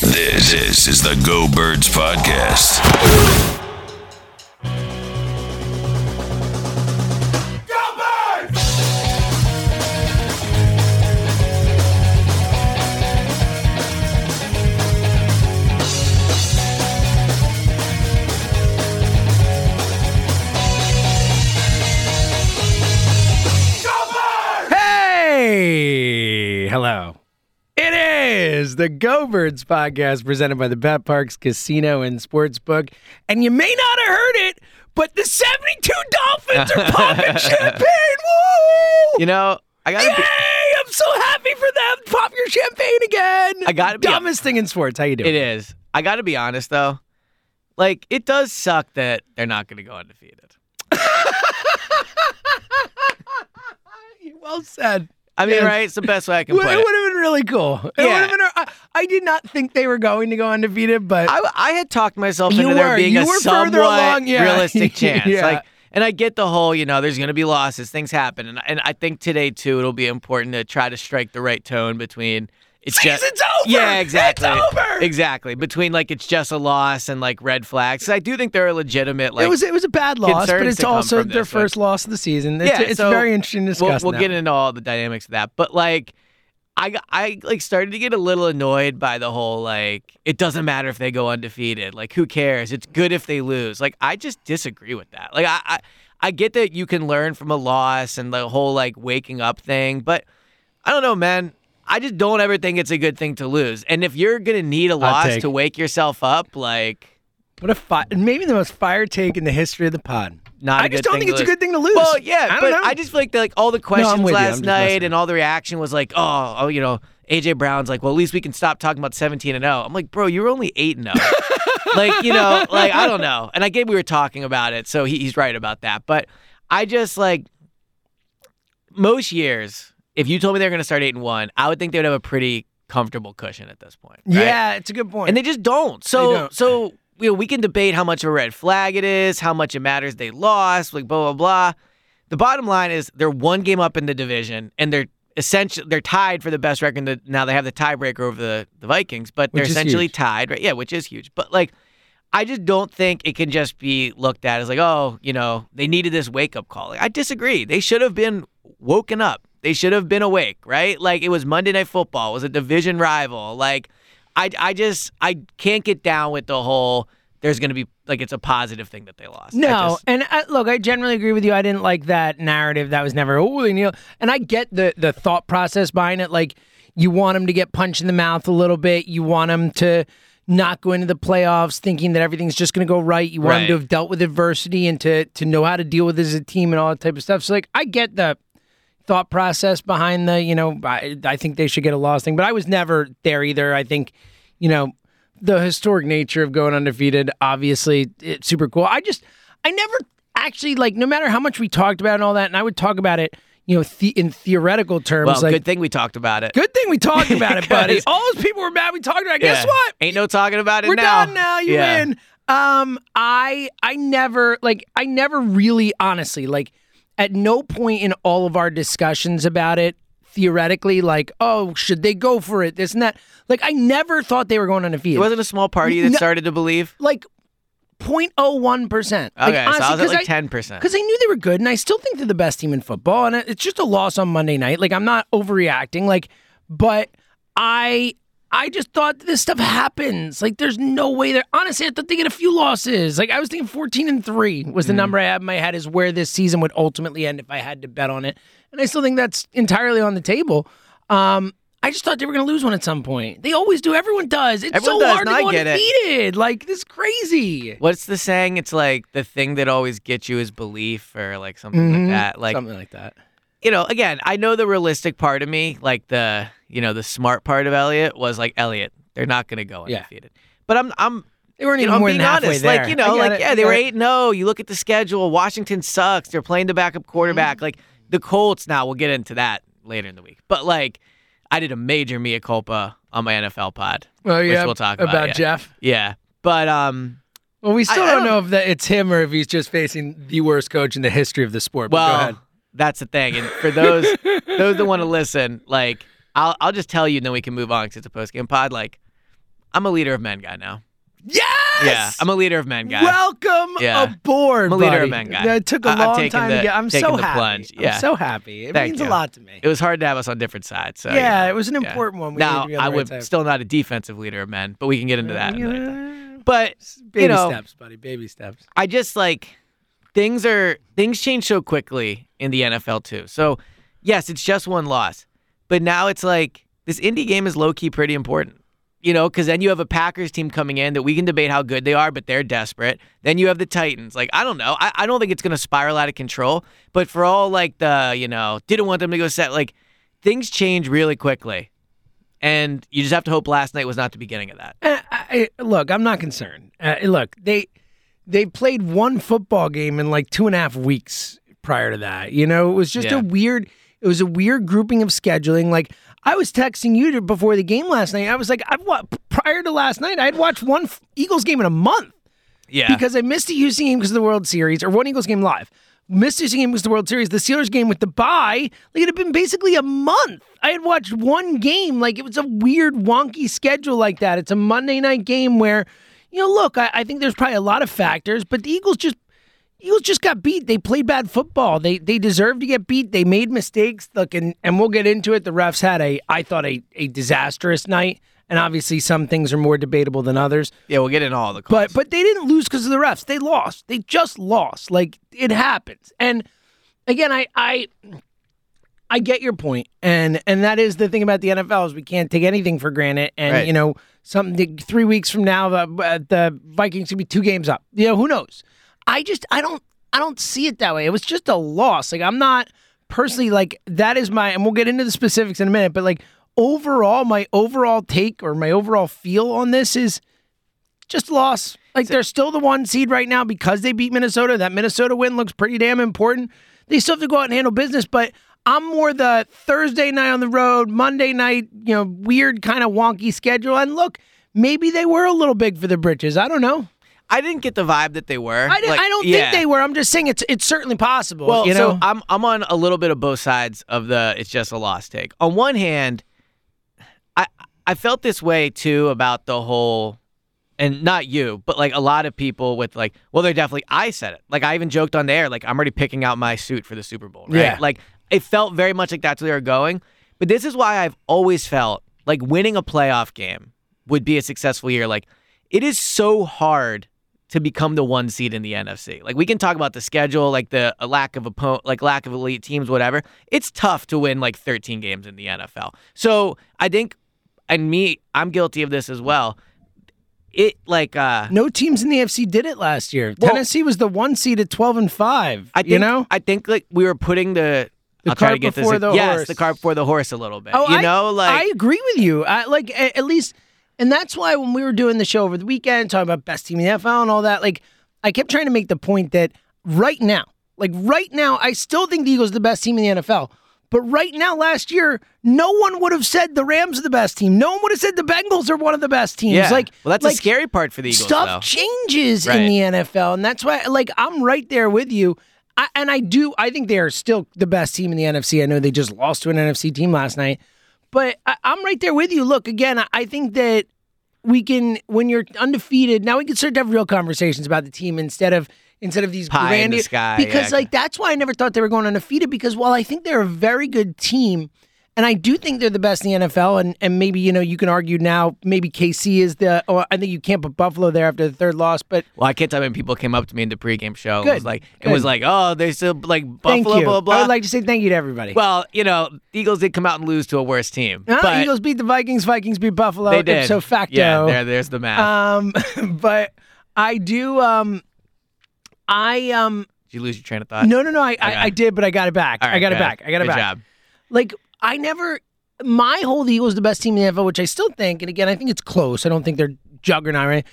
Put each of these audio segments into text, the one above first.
This, is the Go Birds Podcast. Is the Go Birds podcast presented by the BetPARX Casino and Sportsbook. And you may not have heard it, but the 72 Dolphins are popping champagne. Woo! You know, I gotta Yay! be, I'm so happy for them. Pop your champagne again. I gotta be- Dumbest thing in sports. How you doing? it is. I gotta be honest though. Like, it does suck that they're not gonna go undefeated. Well said. I mean, right? It's the best way I can put It can would have been really cool. It Yeah. would have been. I, I did not think they were going to go undefeated, but I, I had talked myself into there were. being You a somewhat along, yeah. realistic chance. Yeah. Like, and I get the whole, you know, there's going to be losses, things happen, and and I think today too, it'll be important to try to strike the right tone between it's just Season's over! yeah, exactly, It's over! exactly between like it's just a loss and like red flags. I do think there are legitimate like it was it was a bad loss, but it's also their this, like- first loss of the season. It's, yeah, it's so very interesting to We'll, discuss. we'll get into all the dynamics of that, but like. I, I like started to get a little annoyed by the whole like it doesn't matter if they go undefeated like who cares it's good if they lose like I just disagree with that like I, I I get that you can learn from a loss and the whole like waking up thing but I don't know man I just don't ever think it's a good thing to lose and if you're gonna need a loss to wake yourself up like What a fi- maybe the most fire take in the history of the pod. not I just don't think it's a good thing to lose. Well, yeah, I but don't know. I just feel like like all the questions with last night and all the reaction was like, oh, oh, you know, AJ Brown's like, well, at least we can stop talking about 17 and 0. I'm like, bro, you're only 8 and 0. like, you know, like I don't know. And I get we were talking about it, so he, he's right about that. But I just like most years, if you told me they're going to start 8 and 1, I would think they would have a pretty comfortable cushion at this point. right? Yeah, it's a good point. And they just don't. So don't. so you know, we can debate how much of a red flag it is, how much it matters they lost, like blah blah blah. The bottom line is they're one game up in the division and they're essentially they're tied for the best record. the- Now they have the tiebreaker over the, the Vikings, but they're essentially huge. tied, right? Yeah, which is huge. But like I just don't think it can just be looked at as like, oh, you know, they needed this wake up call. Like, I disagree. They should have been woken up. They should have been awake, right? Like it was Monday Night Football. It was a division rival. Like I, I just I can't get down with the whole. There's going to be like it's a positive thing that they lost. I No, just- and uh, look, I generally agree with you. I didn't like that narrative. That was never oh they kneel. And I get the the thought process behind it. Like you want them to get punched in the mouth a little bit. You want them to not go into the playoffs thinking that everything's just going to go right. You want them to have dealt with adversity and to to know how to deal with it as a team and all that type of stuff. So like I get the thought process behind the you know I, I think they should get a loss thing, but I was never there either. I think you know the historic nature of going undefeated, obviously, it's super cool. I just, I never actually like, no matter how much we talked about and all that, and I would talk about it, you know, the, in theoretical terms, Well, like good thing we talked about it. good thing we talked about it, buddy. All those people were mad we talked about it. Guess Yeah. what? Ain't no talking about it We're now. done now. You Yeah. win. Um, I I never like I never really honestly like at no point in all of our discussions about it theoretically like oh should they go for it this and that like I never thought they were going It wasn't a small party that No. started to believe. like 0.01 percent Okay, so I was at like ten percent. because I knew they were good, and I still think they're the best team in football. And it's just a loss on Monday night. Like I'm not overreacting. Like, but I I just thought this stuff happens. Like there's no way they're honestly I thought they get a few losses. Like I was thinking 14 and 3 was the number I had in my head is where this season would ultimately end if I had to bet on it. And I still think that's entirely on the table. Um I just thought they were going to lose one at some point. They always do. Everyone does. It's Everyone so does, hard to I go get it. Like this is crazy. What's the saying? It's like the thing that always gets you is belief, or like something Mhm. like that. Like Something like that. you know, again, I know the realistic part of me, like the you know the smart part of Elliot was like Elliot. They're not going to go Yeah. undefeated. But I'm I'm They weren't even you know, I'm more being than halfway honest. there. Like, you know, like, it. yeah, they were it. 8 0. You look at the schedule. Washington sucks. They're playing the backup quarterback. Mm-hmm. Like, the Colts, now we'll get into that later in the week. But, like, I did a major mea culpa on my NFL pod. Well, yeah, we'll talk about, yeah. Jeff. Yeah. But, um, Well, we still I don't don't- know if that it's him or if he's just facing the worst coach in the history of the sport. But go ahead. well, that's the thing. And for those those that want to listen, like, I'll, I'll just tell you and then we can move on because it's a post game pod. Like, I'm a leader of men guy now. Yes. Yeah. I'm a leader of men guy. Welcome Yeah. aboard, I'm a leader buddy. of men guy. It took a I- long time the- to get. I'm so happy. plunge. Yeah. I'm so happy. It Thank means you. a lot to me. it was hard to have us on different sides. So, yeah, you know, it was an yeah. important one. We now on I right would still not a defensive leader of men, but we can get into that. Yeah, mm-hmm. yeah. But baby you know, steps, buddy. Baby steps. I just like things are things change so quickly in the NFL too. So yes, it's just one loss, but now it's like this indie game is low key pretty important. You know, because then you have a Packers team coming in that we can debate how good they are, but they're desperate. Then you have the Titans. Like, I don't know. I, I don't think it's going to spiral out of control. But for all like the, you know, didn't want them to go set, like, things change really quickly. And you just have to hope last night was not the beginning of that. Uh, I, look, I'm not concerned. Uh, look, they they played one football game in like two and a half weeks prior to that. You know, it was just Yeah. a weird. It was a weird grouping of scheduling. Like I was texting you before the game last night. I was like, I've what prior to last night, I had watched one Eagles game in a month Yeah. because I missed a Houston game because of the World Series or one Eagles game live. Missed a Houston game because of the World Series. The Steelers game with the bye, like it had been basically a month. I had watched one game. Like it was a weird, wonky schedule like that. It's a Monday night game where, you know, look, I, I think there's probably a lot of factors, but the Eagles just Eagles just got beat. They played bad football. They they deserved to get beat. They made mistakes. Look, and, and we'll get into it. The refs had a I thought a, a disastrous night. And obviously some things are more debatable than others. yeah, we'll get into all the calls. But but they didn't lose because of the refs. They lost. They just lost. Like it happens. And again, I I I get your point, and and that is the thing about the NFL is we can't take anything for granted. And Right. you know, something three weeks from now, the the Vikings could be two games up. You know, who knows? I just I don't I don't see it that way. It was just a loss. Like I'm not personally like that is my and we'll get into the specifics in a minute. But like overall, my overall take or my overall feel on this is just loss. Like they're still the one seed right now because they beat Minnesota. That Minnesota win looks pretty damn important. They still have to go out and handle business, but I'm more the Thursday night on the road, Monday night, you know, weird kind of wonky schedule. And look, maybe they were a little big for the britches. I don't know. I didn't get the vibe that they were. I, Like, I don't yeah. think they were. I'm just saying it's it's certainly possible. Well, you know, so I'm I'm on a little bit of both sides of the it's just a lost take. On one hand, I I felt this way too about the whole and not you, but like a lot of people with like, well, they're definitely I said it. Like I even joked on the air, like I'm already picking out my suit for the Super Bowl, right? Yeah. Like it felt very much like that's where they were going. But this is why I've always felt like winning a playoff game would be a successful year. Like it is so hard to become the one seed in the NFC. Like we can talk about the schedule, like the lack of opponent, like lack of elite teams, whatever. It's tough to win like 13 games in the NFL. So I think, and me, I'm guilty of this as well. It like uh, no teams in the AFC did it last year. Well- Tennessee was the one seed at 12 and five. I think you know, I think like we were putting the. The I'll try to cart get this. before in- the yes, horse. the cart before the horse a little bit. Oh, you I- know, like I agree with you. I, like at least, and that's why when we were doing the show over the weekend, talking about best team in the NFL and all that, like I kept trying to make the point that right now, Like right now, I still think the Eagles are the best team in the NFL. But right now, last year, no one would have said the Rams are the best team. No one would have said the Bengals are one of the best teams. Yeah. Like, well, that's like, the scary part for the Eagles. stuff though. changes Right. in the NFL, and that's why, like, I'm right there with you. I, and I do, I think they are still the best team in the NFC. I know they just lost to an NFC team last night, but I, I'm right there with you. Look, again, I, I think that we can, when you're undefeated, now we can start to have real conversations about the team instead of instead of these Pie in the sky, because yeah. like that's why I never thought they were going undefeated because while I think they're a very good team. And I do think they're the best in the NFL, and, and maybe you know you can argue now maybe KC is the. Or I think you can't put Buffalo there after the third loss, but Well, I can't tell when people came up to me in the pregame show. It Good, was like it was like, oh, they still like Buffalo, blah blah. I would like to say thank you to everybody. well, you know, the Eagles did come out and lose to a worse team. But Eagles beat the Vikings. Vikings beat Buffalo. they did. So facto. Yeah, there, there's the math. Um, but I do. Um, I um. did you lose your train of thought? No, no, no. I, Okay. I, I did, but I got it back. Right, I got it back. I got it Good back. job. Like I never. My whole Eagles the best team in the NFL, which I still think, and again, I think it's close. I don't think they're juggernaut, right?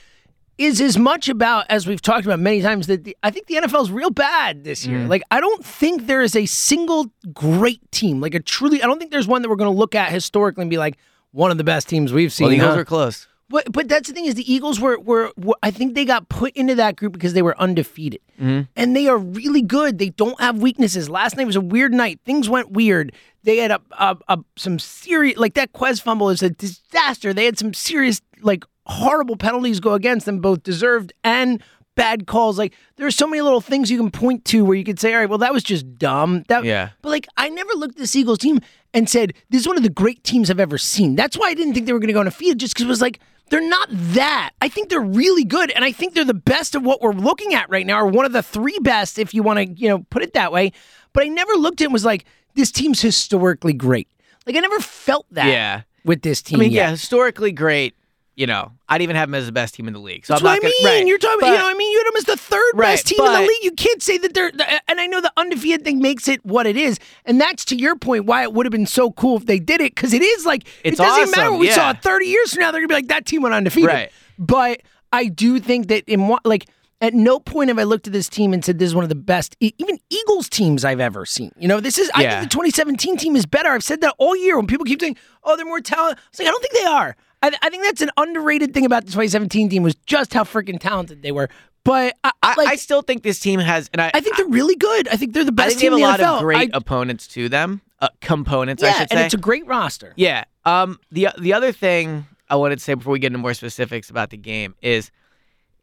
Is as much about as we've talked about many times that the, I think the NFL is real bad this year. Mm. Like I don't think there is a single great team, like a truly. I don't think there's one that we're going to look at historically and be like one of the best teams we've seen. Well, the Eagles huh? were close. But but that's the thing is the Eagles were, were were I think they got put into that group because they were undefeated, mm-hmm. and they are really good. They don't have weaknesses. Last night was a weird night. Things went weird. They had a, a, a some serious like that Quez fumble is a disaster. They had some serious like horrible penalties go against them, both deserved and bad calls. Like there's so many little things you can point to where you could say, all right, well that was just dumb. That Yeah. but like, I never looked at this Eagles team and said, "This is one of the great teams I've ever seen." That's why I didn't think they were going to go on a undefeated, just because it was like they're not that. I think they're really good, and I think they're the best of what we're looking at right now, or one of the three best, if you want to, you know, put it that way. But I never looked at it and was like, "This team's historically great." Like I never felt that. Yeah. With this team, I mean, yet. yeah, historically great. You know, I'd even have them as the best team in the league. So That's I'm what I gonna, mean. right. You're talking, But- you know, I mean, you had them as the third Right, best team in the league. You can't say that they're, and I know the undefeated thing makes it what it is, and that's to your point why it would have been so cool if they did it because it is like It's it doesn't even matter what we saw 30 years from now. They're gonna be like that team went undefeated, Right. But I do think that in what like. At no point have I looked at this team and said this is one of the best, even Eagles teams I've ever seen. You know, this is I think the 2017 team is better. I've said that all year when people keep saying, "Oh, they're more talented." It's like I don't think they are. I, I think that's an underrated thing about the 2017 team was just how freaking talented they were. But I, I, like, I still think this team has, and I, I think they're really good. I think they're the I best think they team have a lot NFL. of great I- opponents to them, uh, components. I yeah, should and say. it's a great roster. Yeah. Um. The the other thing I wanted to say before we get into more specifics about the game is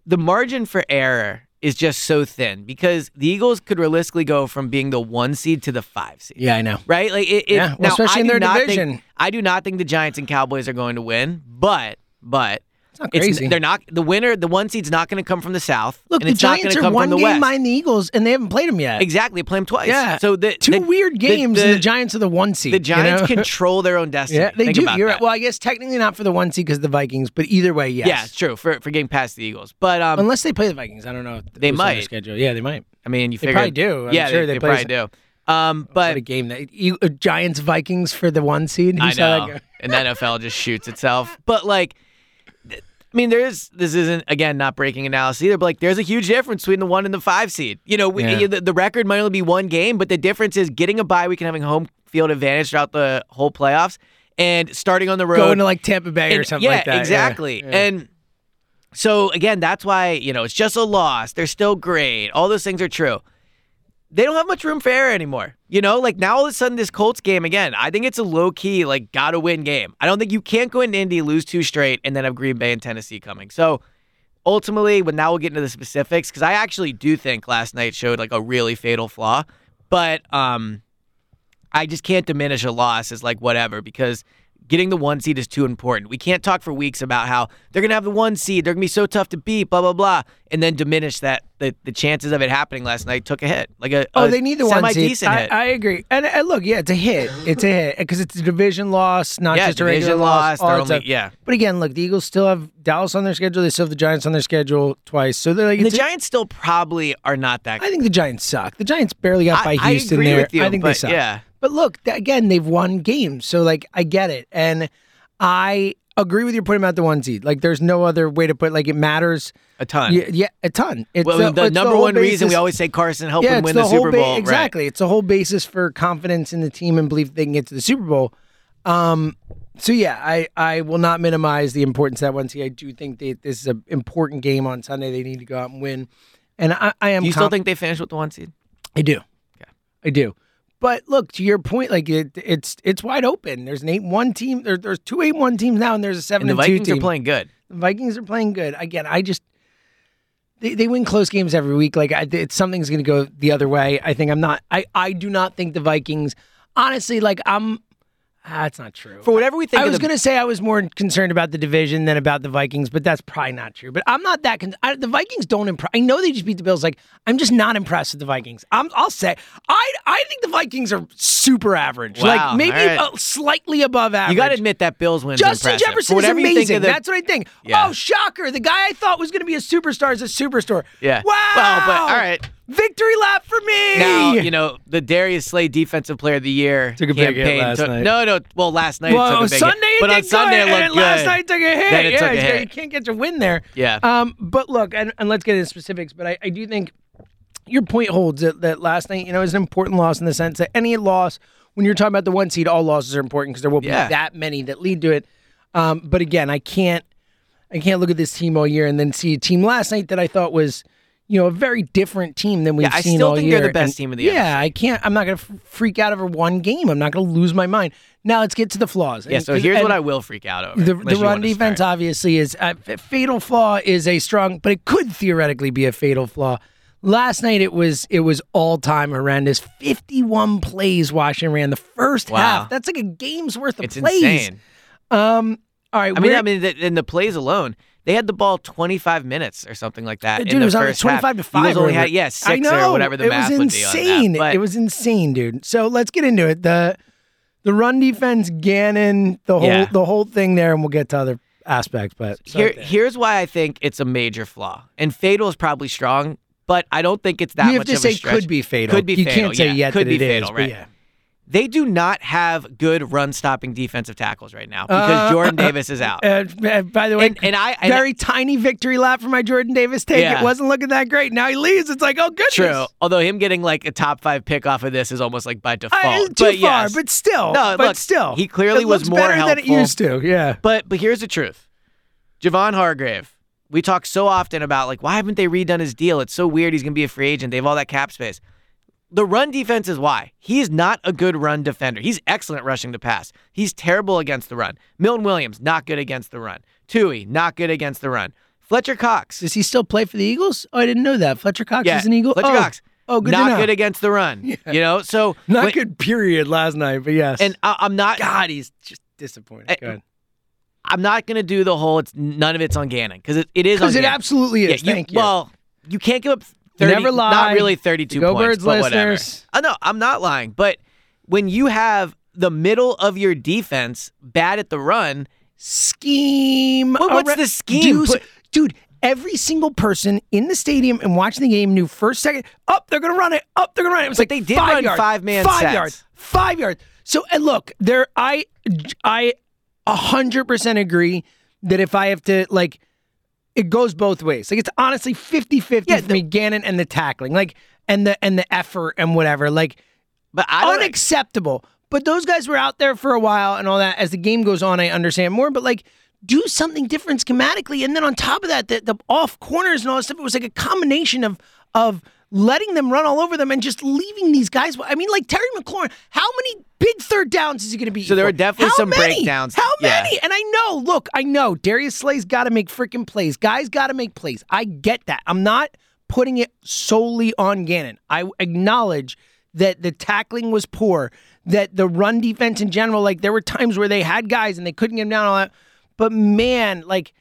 the margin for error is just so thin because the Eagles could realistically go from being the one seed to the five seed. Yeah, I know. Right? Like it, it Yeah, well, now, especially I in their not division. Think, I do not think the Giants and Cowboys are going to win, but but not crazy. they're not the winner. The one seed's not going to come from the South. Look, and the it's not Giants going to are come one the game West. behind the Eagles, and they haven't played them yet. Exactly, play them twice. Yeah. So the two the- weird games, The, and the Giants are the one seed. the you Giants know? control their own destiny. yeah, they Think do. You're that. right. Well, I guess technically not for the one seed because the Vikings, but either way, yes. Yeah, it's true for for getting past the Eagles. But um, Unless they play the Vikings, I don't know. They who's on their might. schedule. Yeah, they might. I mean, you They figure probably do. I'm yeah, sure they, they they probably do. Um, but what a game that you, uh, Giants Vikings for the one seed. I know, and the NFL just shoots itself. But like, I mean, there is this isn't again not breaking analysis either. But like, there's a huge difference between the one and the five seed. You know, we, Yeah. the, the record might only be one game, but the difference is getting a bye week and having home field advantage throughout the whole playoffs, and starting on the road, Going to like Tampa Bay or something yeah, like that. Yeah, exactly. yeah. And so again, that's why you know it's just a loss. They're still great. All those things are true. They don't have much room for error anymore. You know, like now all of a sudden this Colts game again. I think it's a low key like gotta win game. I don't think you can't go into Indy lose two straight and then have Green Bay and Tennessee coming. So ultimately, when now we'll get into the specifics because I actually do think last night showed like a really fatal flaw, but um, I just can't diminish a loss as like whatever because getting the one seed is too important. We can't talk for weeks about how they're gonna have the one seed, they're gonna be so tough to beat, blah blah blah, and then diminish that the, the chances of it happening last night took a hit, like a Oh, a they need the one seed. I. I agree, and, and look, yeah, it's a hit. It's a hit because it's a division loss, not yeah, just a regular division loss. loss. all They're that only yeah. But again, look, the Eagles still have Dallas on their schedule. They still have the Giants on their schedule twice. So they're like, the Giants still probably are not that. Good. I think the Giants suck. The Giants barely got by I- I Houston agree there. with you, I think they suck. yeah. But look, again, they've won games, so like I get it, and I agree with your point about the one seed. Like, there's no other way to put. Like, it matters. A ton. Yeah, yeah a ton. It's well, the, the, it's number whole one reason we always say Carson helped yeah, him win the, the, whole Super ba- Bowl. Right. Exactly. It's a whole basis for confidence in the team and belief they can get to the Super Bowl. Um, so yeah, I, I will not minimize the importance of that one seed. I do think that this is an important game on Sunday. They need to go out and win. And I, I am Do you still conf- think they finished with the one seed? I do. Okay. I do. But look, to your point, like it, it's it's wide open. There's an eight one team. There, there's two eight one teams now, and there's a seven And the Vikings team. are playing good. The Vikings are playing good. Again, I just they, they win close games every week. Like I, it's something's going to go the other way. I think I'm not. I I do not think the Vikings. Honestly, like I'm. Ah, That's not true. For whatever we think I was the- going to say I was more concerned about the division than about the Vikings, but that's probably not true. But I'm not that. Con- I, the Vikings don't impress. I know they just beat the Bills. Like I'm just not impressed with the Vikings. I'm, I'll say I I think the Vikings are super average. Wow, like maybe right. slightly above average. You got to admit that Bills win. Justin impressive. Jefferson is whatever you think amazing. the- That's what I think. Yeah. Oh, shocker! The guy I thought was going to be a superstar is a superstar. Yeah. Wow. Well, but all right. Victory lap for me. Now you know the Darius Slay Defensive Player of the Year Took a big hit campaign. last took- night. No, no. Well, last night it took a big Sunday hit. it but on Sunday good, it looked good. last night took a hit. Then it yeah, took a you- hit. you can't get your win there. Yeah. Um, but look, and, and let's get into specifics. But I, I do think your point holds that, that last night, you know, is an important loss in the sense that any loss, when you're talking about the one seed, all losses are important because there will be Yeah. that many that lead to it. Um, but again, I can't, I can't look at this team all year and then see a team last night that I thought was, you know, a very different team than we've Yeah, I seen still think year. they're the best And, team in the Yeah, I can't. I'm not going to freak out over one game. I'm not going to lose my mind. Now let's get to the flaws. Yeah. And- So here's what I will freak out over. the, the run defense obviously is a fatal flaw is a strong, but it could theoretically be a fatal flaw. Last night it was it was all time horrendous. Fifty one plays Washington ran the first Wow. half. That's like a game's worth of It's plays. insane. Um, all right, I mean, I mean, in the plays alone, they had the ball 25 minutes or something like that. dude, in it the was on first twenty five to five. Eagles only had whatever. yeah I six know or whatever the it math was would be on insane. that. But it was insane, dude. So let's get into it. the The run defense, Gannon, the whole Yeah. the whole thing there, and we'll get to other aspects. But Here, here's why I think it's a major flaw. And fatal is probably strong, but I don't think it's that you have much to of say a stretch. could be fatal. Could be fatal. You fatal. can't say yeah. yet could that be it is, fatal, but right? yeah. They do not have good run stopping defensive tackles right now because Uh, Jordan Davis is out. Uh, uh, by the way, And- and I- and very tiny victory lap for my Jordan Davis take. Yeah. It wasn't looking that great. Now he leaves. It's like, oh goodness. True. Although him getting like a top five pick off of this is almost like by default. I, too but far, yes. but still. No, but look, still, he clearly was more better than it used to. Yeah. But but here's the truth. Javon Hargrave. We talk so often about like why haven't they redone his deal? It's so weird he's gonna be a free agent. They have all that cap space. The run defense is why. He's not a good run defender. He's excellent rushing the pass. He's terrible against the run. Milton Williams, not good against the run. Tui, not good against the run. Fletcher Cox. Does he still play for the Eagles? Oh, I didn't know that. Fletcher Cox yeah, is an Eagle. Fletcher oh. Cox. Oh, good to Not good against the run. You know, so Not when- good. Period. Last night, but yes. And I, I'm not. God, he's just disappointing. I- Go ahead. I'm not gonna do the whole. It's none of it's on Gannon because it, it is on Because it Gannon. absolutely is. Yeah, Thank you. Well, you can't give up 30, Never Not really 32 Go points, Birds but whatever. Uh, listeners. I know I'm not lying, but when you have the middle of your defense bad at the run, scheme. Well, what's the scheme? Dude, dude, every single person in the stadium and watching the game knew first, second, up, they're going to run it, up, they're going to run it. It was But like they did five run yards, five-man five sets. yards, five yards. So, and look, there, I, I, a hundred percent agree that if I have to like, it goes both ways. Like it's honestly 50-50 Yeah, for me, Gannon and the tackling, like, and the and the effort and whatever. Like, but unacceptable. But those guys were out there for a while and all that. As the game goes on, I understand more. But like, do something different schematically, and then on top of that, the, the off corners and all that stuff. It was like a combination of of letting them run all over them and just leaving these guys. I mean, like Terry McLaurin, how many big third downs is he going to be? So there were definitely How some many? breakdowns. How Yeah. many? And I know, look, I know Darius Slay's got to make freaking plays. Guys got to make plays. I get that. I'm not putting it solely on Gannon. I acknowledge that the tackling was poor, that the run defense in general, like there were times where they had guys and they couldn't get them down all that. But man, like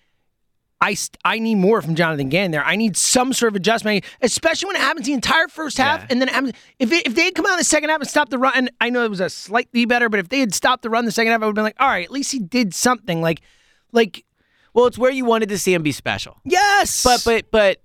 I I need more from Jonathan Gannon there. I need some sort of adjustment, especially when it happens the entire first half, Yeah. and then it happens, if it, if they had come out in the second half and stopped the run, and I know it was a slightly better, but if they had stopped the run the second half, I would have been like, all right, at least he did something. Like, like well, it's where you wanted to see him be special. yes, But but but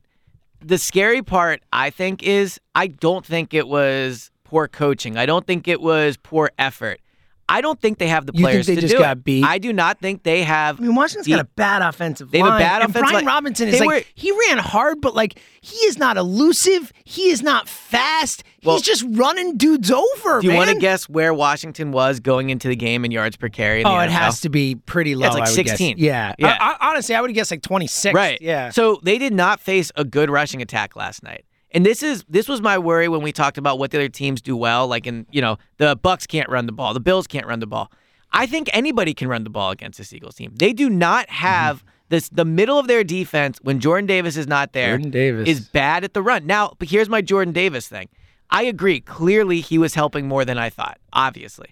the scary part, I think, is I don't think it was poor coaching. I don't think it was poor effort. I don't think they have the You think players they to just do got it. beat? I do not think they have. I mean, Washington's got a bad offensive They have a bad and offensive Brian line. Robinson is They like were- he ran hard, but like he is not elusive. He is not fast. Well- He's just running dudes over. Do you want to guess where Washington was going into the game in yards per carry? In Oh, the it has to be pretty low. it's like I would guess. 16. Yeah, Yeah. I, I, honestly, I would guess like twenty six. Right. Yeah. So they did not face a good rushing attack last night. And this is this was my worry when we talked about what the other teams do well. Like in you know the Bucks can't run the ball, the Bills can't run the ball. I think anybody can run the ball against this Eagles team. They do not have Mm-hmm. this the middle of their defense when Jordan Davis is not there. Jordan Davis. is bad at the run. Now, but here's my Jordan Davis thing. I agree. Clearly, he was helping more than I thought. Obviously.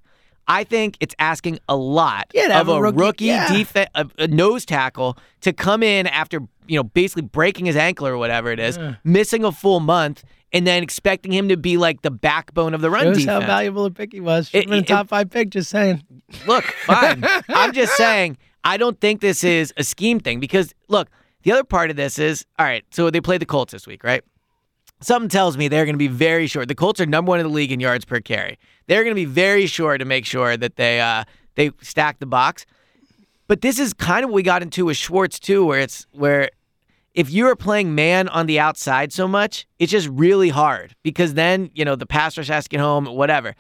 I think it's asking a lot Yeah, of a a rookie- rookie, yeah. defe- a, a nose tackle to come in after you know basically breaking his ankle or whatever it is, missing a full month, and then expecting him to be like the backbone of the run Shows defense. how valuable a pick he was. Should It- been a it- top five pick. Just saying. Look, fine. I'm just saying, I don't think this is a scheme thing because, look, the other part of this is all right, so they played the Colts this week, right? Something tells me they're going to be very short. The Colts are number one in the league in yards per carry. They're going to be very short to make sure that they uh, they stack the box. But this is kind of what we got into with Schwartz too, where it's where if you are playing man on the outside so much, it's just really hard because then you know the pass rush has to get home, whatever.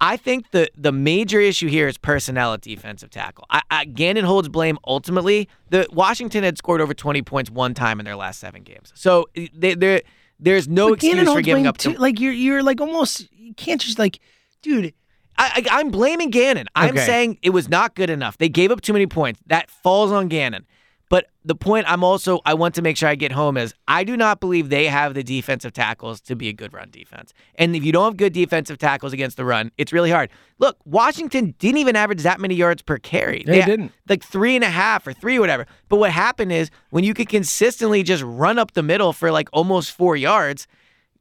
I think the the major issue here is personnel at defensive tackle. I, I, Gannon holds blame ultimately. The Washington had scored over 20 points one time in their last seven games, so eh, they, they, there's no But Gannon excuse for giving up. too. To, like you're you're like almost you can't just like, dude. I, I, I'm blaming Gannon. I'm Okay. saying it was not good enough. They gave up too many points. That falls on Gannon. But the point I'm also I want to make sure I get home is I do not believe they have the defensive tackles to be a good run defense. And if you don't have good defensive tackles against the run, it's really hard. Look, Washington didn't even average that many yards per carry. They had, didn't. Like three and a half or three, whatever. But what happened is when you could consistently just run up the middle for like almost four yards,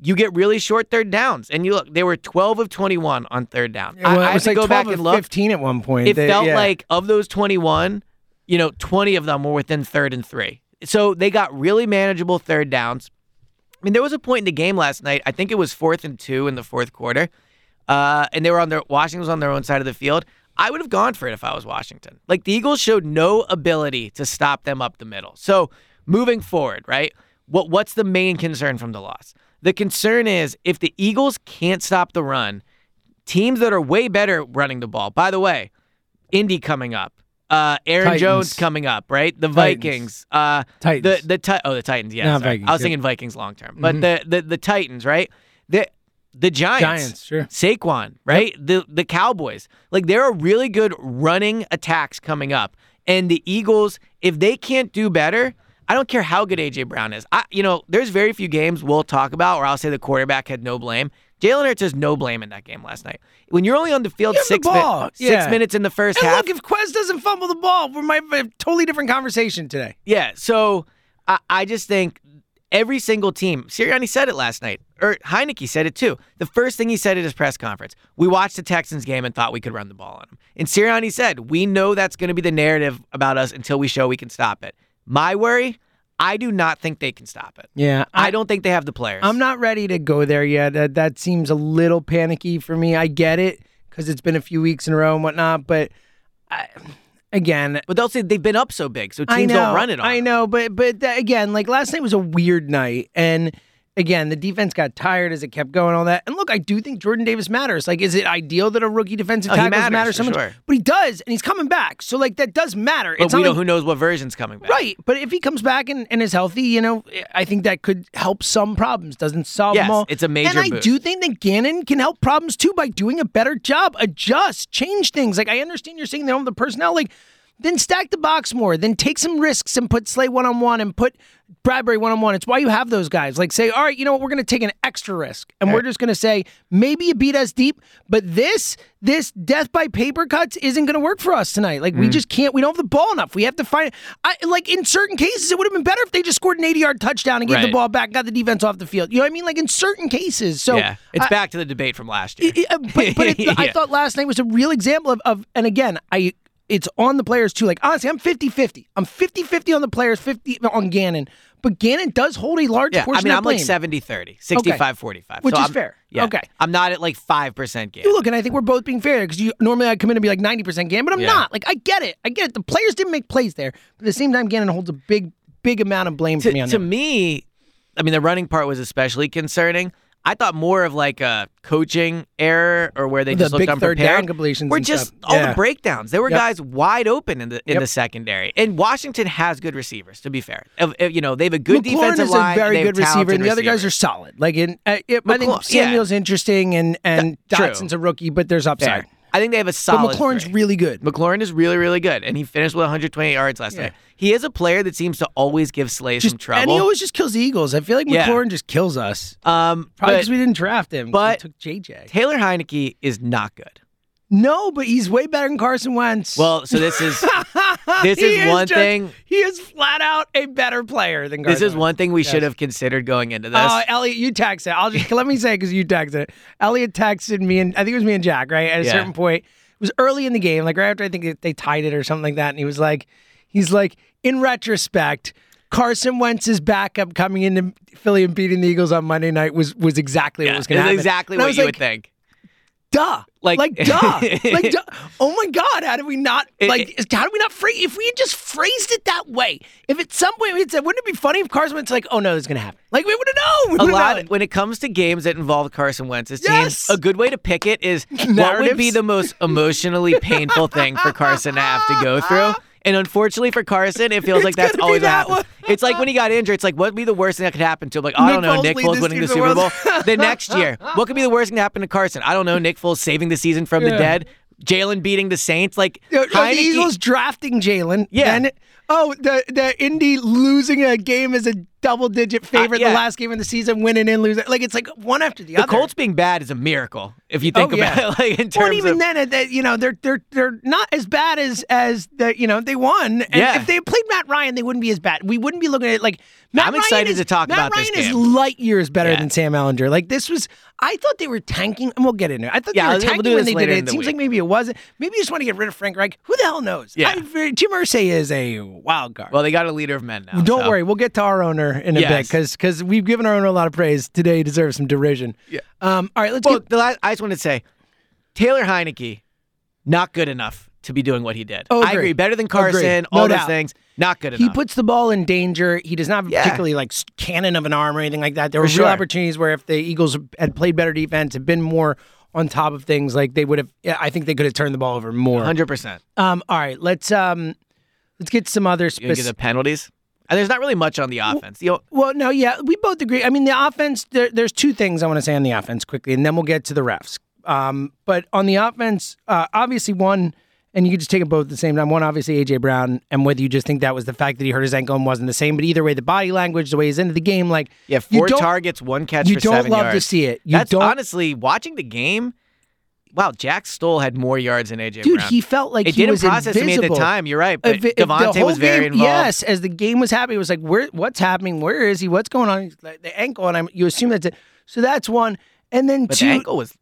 you get really short third downs. And you look, they were 12 of 21 on third down. Well, I, I have was to like go 12 back of and look. 15 at one point. It They- felt yeah. like of those 21, you know, 20 of them were within third and three. So they got really manageable third downs. I mean, there was a point in the game last night. I think it was fourth and two in the fourth quarter, uh, and they were on their Washington was on their own side of the field. I would have gone for it if I was Washington. Like the Eagles showed no ability to stop them up the middle. So moving forward, right? What what's the main concern from the loss? The concern is if the Eagles can't stop the run, teams that are way better running the ball. By the way, Indy coming up. Uh, Aaron Titans. Jones coming up, right? The Titans. Vikings. Uh, Titans. The the ti- oh the Titans. Yeah, I was thinking Vikings long term, but the, the the Titans, right? The the Giants. Giants, sure. Saquon, right? The the Cowboys. Like there are really good running attacks coming up. And the Eagles, if they can't do better, I don't care how good AJ Brown is. I you know, there's very few games we'll talk about where I'll say the quarterback had no blame. Jalen Hurts has no blame in that game last night. When you're only on the field have the six, mi- ball, six minutes in the first And half. look, if Quez doesn't fumble the ball, we might have a totally different conversation today. Yeah, so I, I just think every single team, Sirianni said it last night, or Heineke said it too. The first thing he said at his press conference, we watched the Texans game and thought we could run the ball on them. And Sirianni said, we know that's going to be the narrative about us until we show we can stop it. My worry, I do not think they can stop it. Yeah, I, don't think they have the players. I'm not ready to go there yet. That, that seems a little panicky for me. I get it because it's been a few weeks in a row and whatnot, but I, again, But they'll say they've been up so big, so teams know, don't run it on. I know, but but that, again, like last night was a weird night, and again, the defense got tired as it kept going, all that. And look, I do think Jordan Davis matters. Like, is it ideal that a rookie defensive Oh, tackle matters, matter so much? sure. But he does, and he's coming back. So like that does matter. But it's we know like- who knows what version's coming back. Right, but if he comes back and, and is healthy, you know, I think that could help some problems. Doesn't solve Yes, them all. it's a major And I boost. do think that Gannon can help problems too by doing a better job, adjust, change things. Like I understand you're saying they don't have the personnel. Like then stack the box more. Then take some risks and put Slay one on one and put Bradberry one on one. It's why you have those guys. Like say, all right, you know what, we're going to take an extra risk, and we're just going to say maybe you beat us deep, but this this death by paper cuts isn't going to work for us tonight. Like Mm. we just can't. We don't have the ball enough. We have to find. I like in certain cases, it would have been better if they just scored an 80 yard touchdown and gave the ball back, got the defense off the field. You know what I mean? Like in certain cases. So yeah, it's I- back to the debate from last year. I- I- but, but it, I thought last night was a real example of, of and again, I it's on the players too. Like honestly, I'm 50-50. I'm 50-50 on the players, 50 on Gannon. But Gannon does hold a large Yeah, I portion mean, of I'm blame. like 70 30, 65 45. Which so is I'm- fair. Yeah. Okay. I'm not at like 5% game. You look, and I think we're both being fair because you normally I'd come in and be like 90% Gannon, but I'm Yeah. not. Like I get it. I get it. The players didn't make plays there. But at the same time, Gannon holds a big, big amount of blame for to, me on to that. me, I mean, the running part was especially concerning. I thought more of like a coaching error or where they The just looked big third unprepared. down completions Were just stuff. all Yeah. the breakdowns. There were Yep. guys wide open in the in Yep. the secondary. And Washington has good receivers. To be fair, you know they have a good McLaurin defensive is line. a very good receiver, and the other guys are solid. Like in, uh, it, I think McLaurin- yeah. Samuel's interesting, and and true. Dotson's a rookie, but there's upside. Fair. I think they have a But solid. McLaurin's three. really good. McLaurin is really, really good, and he finished with 128 yards last Yeah. night. He is a player that seems to always give Slay some trouble. and he always just kills the Eagles. I feel like Yeah. McLaurin just kills us. um, Probably because we didn't draft him. but- we took JJ. Taylor Heineke is not good. No, but he's way better than Carson Wentz. Well, so this is this He is one just- thing. He is flat out a better player than Carson This is Wentz. one thing we Yes. should have considered going into oh, this. Oh, Elliot, you texted. I'll just let me say because you texted it. Elliot texted me, and I think it was me and Jack. Right at a Yeah. certain point, it was early in the game, like right after I think they- tied it or something like that. And he was like, he's like, in retrospect, Carson Wentz's backup coming into Philly and beating the Eagles on Monday night was was exactly what was going to happen. exactly And what you like, would think. Duh, Like- like, duh, like duh. Oh my God, how did we not like? how did we not phrase? If we had just phrased it that way, if at some point we had said, wouldn't it be funny if Carson Wentz like, oh no, this is going to happen? Like we would have known. We A lot known. when it comes to games that involve Carson Wentz's Yes. team, a good way to pick it is what would be the most emotionally painful thing for Carson to have to go through. And unfortunately for Carson, it feels like that's always what that happens. It's like when he got injured. It's like what would be the worst thing that could happen to him? Like I Nick don't know, Foles Nick Foles winning the Super Bowl. The next year, what could be the worst thing to happen to Carson? I don't know. Nick Foles saving the season from the dead. Jalen beating the Saints. Like Yo, yo, the Eagles drafting Jalen. Yeah. Then, oh, the the Indy losing a game as a double digit favorite. yeah. The last game of the season, winning and losing. Like it's like one after the, the other. The Colts being bad is a miracle if you think Oh, about yeah. it. Like in terms Well, and even of then, uh, that you know, they're they're they're not as bad as as the you know they won. And Yeah. if they played Matt Ryan, they wouldn't be as bad. We wouldn't be looking at it like Matt I'm Ryan excited is, to talk Matt about Ryan this is game. light years better Yeah. than Sam Ehlinger. Like this was, I thought they were tanking, and we'll get into it. I thought they were we'll tanking do when they did it. It seems week. like maybe it wasn't. Maybe you just want to get rid of Frank Reich. Who the hell knows? Yeah. I, Jim Irsay is a wild card. well, they got a leader of men now. Don't so. worry, we'll get to our owner in a bit Yes. because because we've given our owner a lot of praise. Today deserves some derision. Yeah. Um. All right. Let's Well, get. the last, I just want to say, Taylor Heineke, not good enough to be doing what he did. Oh, I agree. agree. Better than Agree. Carson, No all those doubt. things. Not good enough. He puts the ball in danger. He does not have Yeah. particularly like cannon of an arm or anything like that. There For were sure. real opportunities where if the Eagles had played better defense, had been more on top of things, like they would have. yeah, I think they could have turned the ball over more. 100%. Um. All right. Let's um. Let's get some other You get the specific. penalties? And there's not really much on the offense. You know, Well, no, yeah, we both agree. I mean, the offense. There, there's two things I want to say on the offense quickly, and then we'll get to the refs. Um, but on the offense, uh, obviously one, and you can just take them both at the same time. One, obviously AJ Brown, and whether you just think that was the fact that he hurt his ankle and wasn't the same, but either way, the body language, the way he's into the game, like yeah, four targets, one catch you for don't seven love to see it. You That's don't- honestly watching the game. Wow, Jack Stoll had more yards than AJ Dude, Brown. he felt like it he didn't was process to me at the time. You're right, but If if DeVonta was very game- involved. Yes, as the game was happening, it was like, where? What's happening? Where is he? What's going on? Like, the ankle, and I'm, you assume that's it. So that's one, and then but two. the ankle was.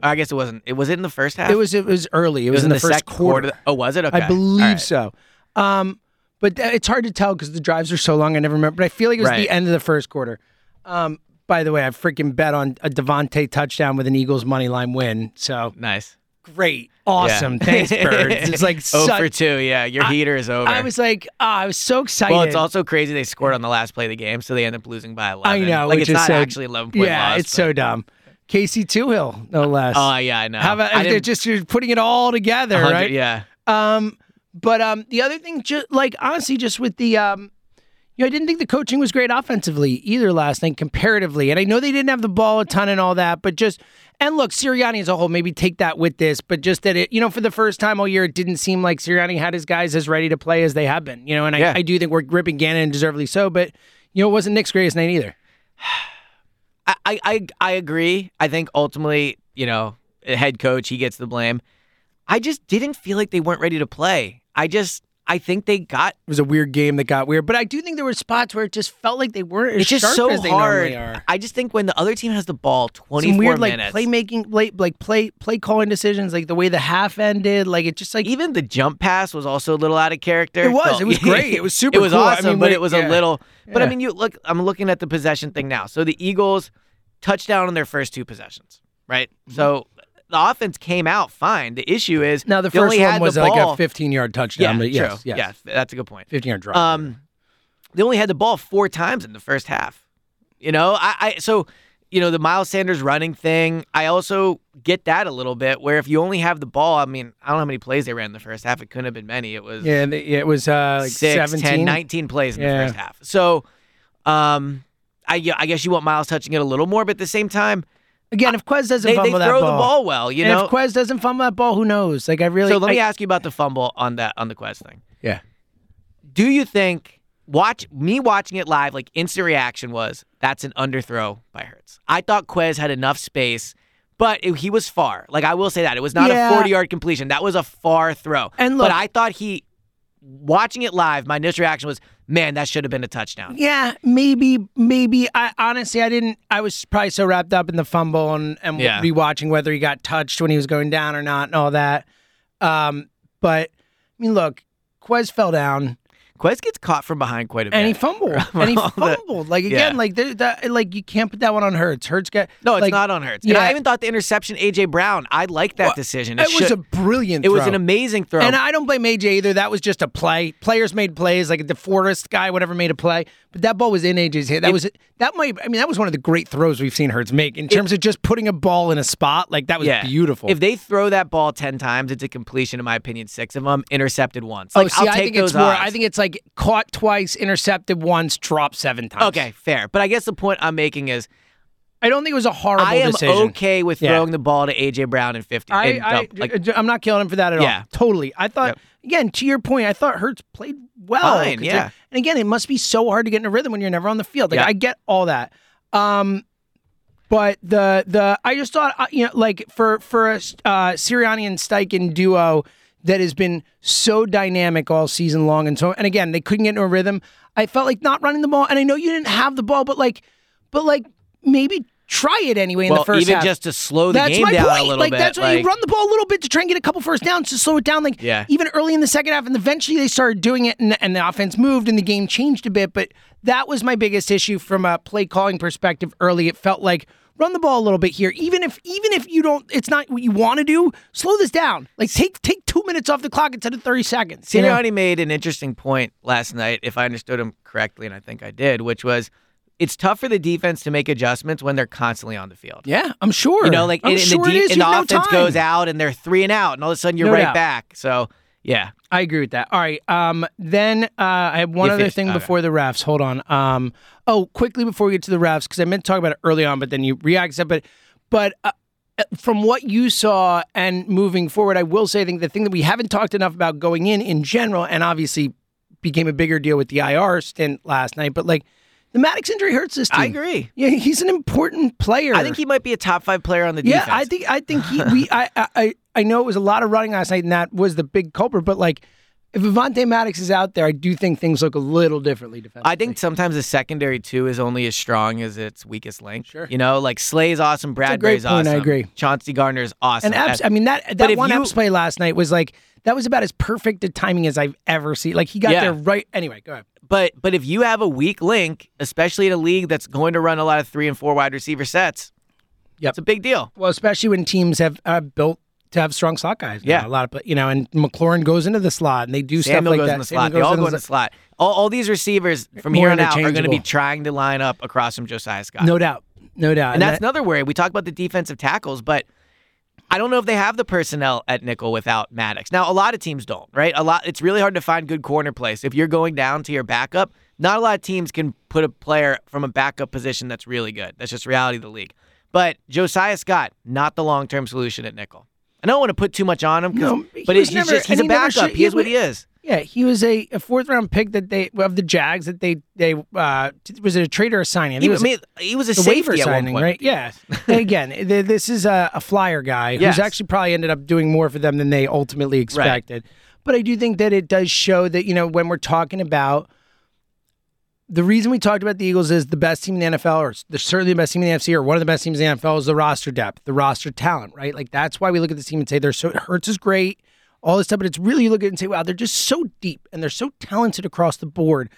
I guess it wasn't. It was it in the first half. It was it was early. It, was, in the, first second quarter. Oh, was it? Okay. I believe right. so. Um, but th- it's hard to tell because the drives are so long. I never remember. But I feel like it was Right. the end of the first quarter. Um, by the way, I freaking bet on a DeVonta touchdown with an Eagles money line win. So Nice. great, awesome. Thanks, birds. It's like oh such, for two. Yeah, your heater is over. I was like, ah, I was so excited. well, it's also crazy they scored on the last play of the game, so they end up losing by 11. I know, Like it's not so, actually 11 point Yeah, loss. it's so dumb. Casey Toohill, no less. Oh yeah, I know. How about I they're just you're putting it all together, right? Yeah. Um, but um, the other thing, just like honestly, just with the um, you know, I didn't think the coaching was great offensively either last night comparatively, and I know they didn't have the ball a ton and all that, but just and look, Sirianni as a whole, maybe take that with this, but just that it, you know, for the first time all year, it didn't seem like Sirianni had his guys as ready to play as they have been, you know, and I, Yeah. I do think we're gripping Gannon and deservedly so, but you know, it wasn't Nick's greatest night either. I, I, I, I agree. I think ultimately, you know, head coach, he gets the blame. I just didn't feel like they weren't ready to play. I just, I think they got It was a weird game that got weird, but I do think there were spots where it just felt like they weren't as it's just sharp so as they hard. are. I just think when the other team has the ball 24 Some weird minutes, like playmaking, late like play play calling decisions, like the way the half ended, like it just like even the jump pass was also a little out of character. It was. It was great. It was super It was cool. I awesome, mean, but it was yeah. a little. But I mean, you look. I'm looking at the possession thing now. So the Eagles touchdown on their first two possessions, right? Mm-hmm. So the offense came out fine. The issue is now the they first only one had was like ball- a 15 yard touchdown. Yeah, but yes, true. yes, Yeah, that's a good point. 15 yard drop. Um, they only had the ball four times in the first half. You know, I, I so you know the Miles Sanders running thing. I also get that a little bit. Where if you only have the ball, I mean, I don't know how many plays they ran in the first half. It couldn't have been many. It was yeah, it was uh, like six, 10, 19 plays in the first half. So, um, I yeah, I guess you want Miles touching it a little more, but at the same time, Again, if Quez doesn't they, they fumble throw that ball, the ball well. You and know. if Quez doesn't fumble that ball, who knows? Like I really. so let me I- ask you about the fumble on that on the Quez thing. Yeah. Do you think watch me watching it live? Like instant reaction was that's an underthrow by Hurts. I thought Quez had enough space. But it- he was far. Like I will say that it was not Yeah. a forty-yard completion. That was a far throw. And but look- I thought he, watching it live, my initial reaction was, "Man, that should have been a touchdown." Yeah, maybe, maybe. I honestly, I didn't. I was probably so wrapped up in the fumble and and Yeah. rewatching whether he got touched when he was going down or not and all that. Um, but I mean, look, Quez fell down Quez gets caught from behind quite a bit. and he fumbled and he fumbled. Like again, Yeah. like that, like you can't put that one on Hurts. Hurts got No, it's like, not on Hurts. And yeah. I even thought the interception, AJ Brown, I like that Well, decision. It, was should- a brilliant. it was an amazing throw. And I don't blame AJ either. That was just a play. Players made plays, like the Forrest guy, whatever, made a play. But that ball was in AJ's hand. That If- was that might. I mean, that was one of the great throws we've seen Hurts make in terms of just putting a ball in a spot. Like that was yeah. beautiful. If they throw that ball 10 times, it's a completion, in my opinion, six of them, intercepted once. Oh, like, oh, see, I'll I think it's more. I think it's like caught twice, intercepted once, dropped seven times. Okay, fair. But I guess the point I'm making is I don't think it was a horrible decision. I am decision. okay with Yeah. throwing the ball to AJ Brown in 50. I, in I, dub- like, am not killing him for that at Yeah. all. Totally. I thought Yep. again to your point. I thought Hurts played well. Fine, yeah. and again, it must be so hard to get in a rhythm when you're never on the field. Like Yeah. I get all that. Um, but the the I just thought uh, you know like for for a uh, Sirianni and Steichen duo that has been so dynamic all season long and so and again they couldn't get into a rhythm. I felt like not running the ball, and I know you didn't have the ball, but like, but like maybe try it anyway in the first even half. just to slow the That's game down point. a little like bit. that's why like, you run the ball a little bit to try and get a couple first downs to slow it down. Like Yeah. even early in the second half, and eventually they started doing it, and, and the offense moved, and the game changed a bit. But that was my biggest issue from a play calling perspective. Early, it felt like run the ball a little bit here, even if even if you don't, it's not what you want to do. Slow this down. Like take take two minutes off the clock instead of thirty seconds. you know? Made an interesting point last night, if I understood him correctly, and I think I did, which was it's tough for the defense to make adjustments when they're constantly on the field. Yeah, I'm sure. You know, like I'm and, and sure the, de- and the have no offense goes out and they're three and out, and all of a sudden you're No right doubt. back. So yeah, I agree with that. All right. Um, then uh, I have one You other finished- thing okay. before the refs. Hold on. Um, oh, quickly before we get to the refs, because I meant to talk about it early on, but then you reacted. But, but uh, from what you saw and moving forward, I will say I think the thing that we haven't talked enough about going in in general, and obviously became a bigger deal with the IR stint last night, but like the Maddox injury hurts this team. I agree. Yeah, he's an important player. I think he might be a top five player on the Yeah, defense. I think I think he we I I I know it was a lot of running last night, and that was the big culprit. But like, if Avonte Maddox is out there, I do think things look a little differently defensively. I think sometimes the secondary too is only as strong as its weakest link. Sure. You know, like Slay's awesome, Bradberry's point, I awesome. agree. Chauncey Gardner's awesome. and Epps. I mean that that one you- Epps play last night was like that was about as perfect a timing as I've ever seen. Like he got Yeah. there right. Anyway, go ahead. But but if you have a weak link, especially in a league that's going to run a lot of three and four wide receiver sets, Yep. it's a big deal. Well, especially when teams have uh, built to have strong slot guys. Yeah. a lot of you know, and McLaurin goes into the slot, and they do Samuel stuff like goes that. in the slot. They all go in the slot. All, all these receivers from More here on out are going to be trying to line up across from Josiah Scott. No doubt, no doubt. and that's that- another worry. We talk about the defensive tackles, but I don't know if they have the personnel at nickel without Maddox. Now, a lot of teams don't, right? A lot. It's really hard to find good corner place If you're going down to your backup, not a lot of teams can put a player from a backup position that's really good. That's just reality of the league. But Josiah Scott, not the long-term solution at nickel. I don't want to put too much on him, No, he but it's never- just he's a he backup. should- he is what he is. Yeah, he was a, a fourth round pick that they of the Jags that they they uh was it a trade or a signing? He, was mean, he was a waiver signing, right? Yeah. And again, th- this is a, a flyer guy Yes. who's actually probably ended up doing more for them than they ultimately expected. But I do think that it does show that you know when we're talking about the reason we talked about the Eagles is the best team in the NFL, or they're certainly the best team in the NFC, or one of the best teams in the NFL is the roster depth, the roster talent, right? Like that's why we look at this team and say they're so Hurts is great, all this stuff, but it's really you look at it and say, wow, they're just so deep and they're so talented across the board.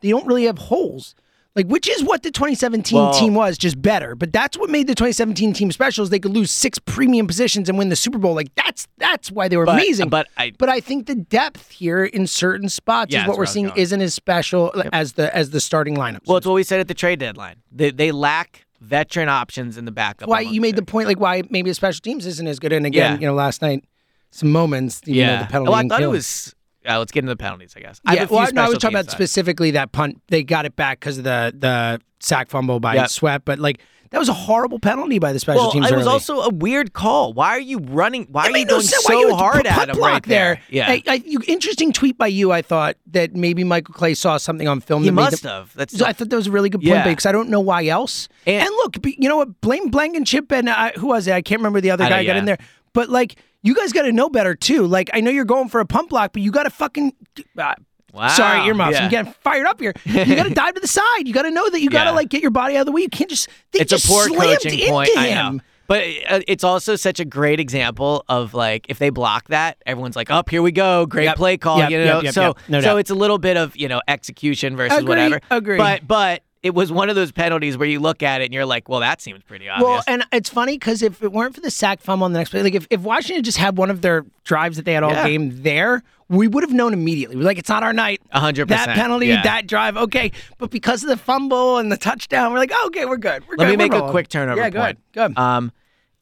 They don't really have holes. Like, which is what the 2017 Well- team was, just better. But that's what made the 2017 team special is they could lose six premium positions and win the Super Bowl. Like that's that's why they were But- amazing. but I- but I think the depth here in certain spots Yeah, is what we're I seeing going. isn't as special as the as the starting lineup. Well, it's what we said at the trade deadline. They, they lack veteran options in the backup. why you made the point like why maybe the special teams isn't as good. And again, Yeah. you know, last night some moments, you know, the penalty. Well, I and thought it was. Uh, let's get into the penalties, I guess. I Yeah, few well, no, I was talking about side. specifically that punt. They got it back because of the the sack fumble by Yep. Sweat, but like that was a horrible penalty by the special Well, teams. it was early. also a weird call. Why are you running? Why It are you no going sense so you hard at him right there? Yeah, I, I, you, interesting tweet by you. I thought that maybe Michael Clay saw something on film. he that made must them- have. That's So I thought that was a really good point Yeah. because I don't know why else. And, And- look, you know what? Blame Blankenship and chip and uh, who was it? I can't remember the other guy know, got in there. But like, you guys got to know better too. Like, I know you're going for a pump block, but you got to fucking. Uh, Wow, Sorry, earmuffs. yeah. I'm getting fired up here. You got to dive to the side. You got to know that you got to Yeah. like get your body out of the way. You can't just. They it's just a poor coaching point. I know. But uh, it's also such a great example of like if they block that, everyone's like, "Up here we go, great Yep. play call." Yep, you know, yep, so. No so doubt. it's a little bit of you know execution versus Agree, whatever. agree. But but it was one of those penalties where you look at it and you're like, "Well, that seems pretty obvious." Well, and it's funny because if it weren't for the sack fumble on the next play, like if, if Washington just had one of their drives that they had all Yeah. game there, we would have known immediately. We're like, it's not our night. A hundred That penalty, yeah. that drive, okay. But because of the fumble and the touchdown, we're like, oh, okay, we're good. We're good. Let good. me We're make a rolling. quick turnover Yeah, go point. ahead. Good. Um,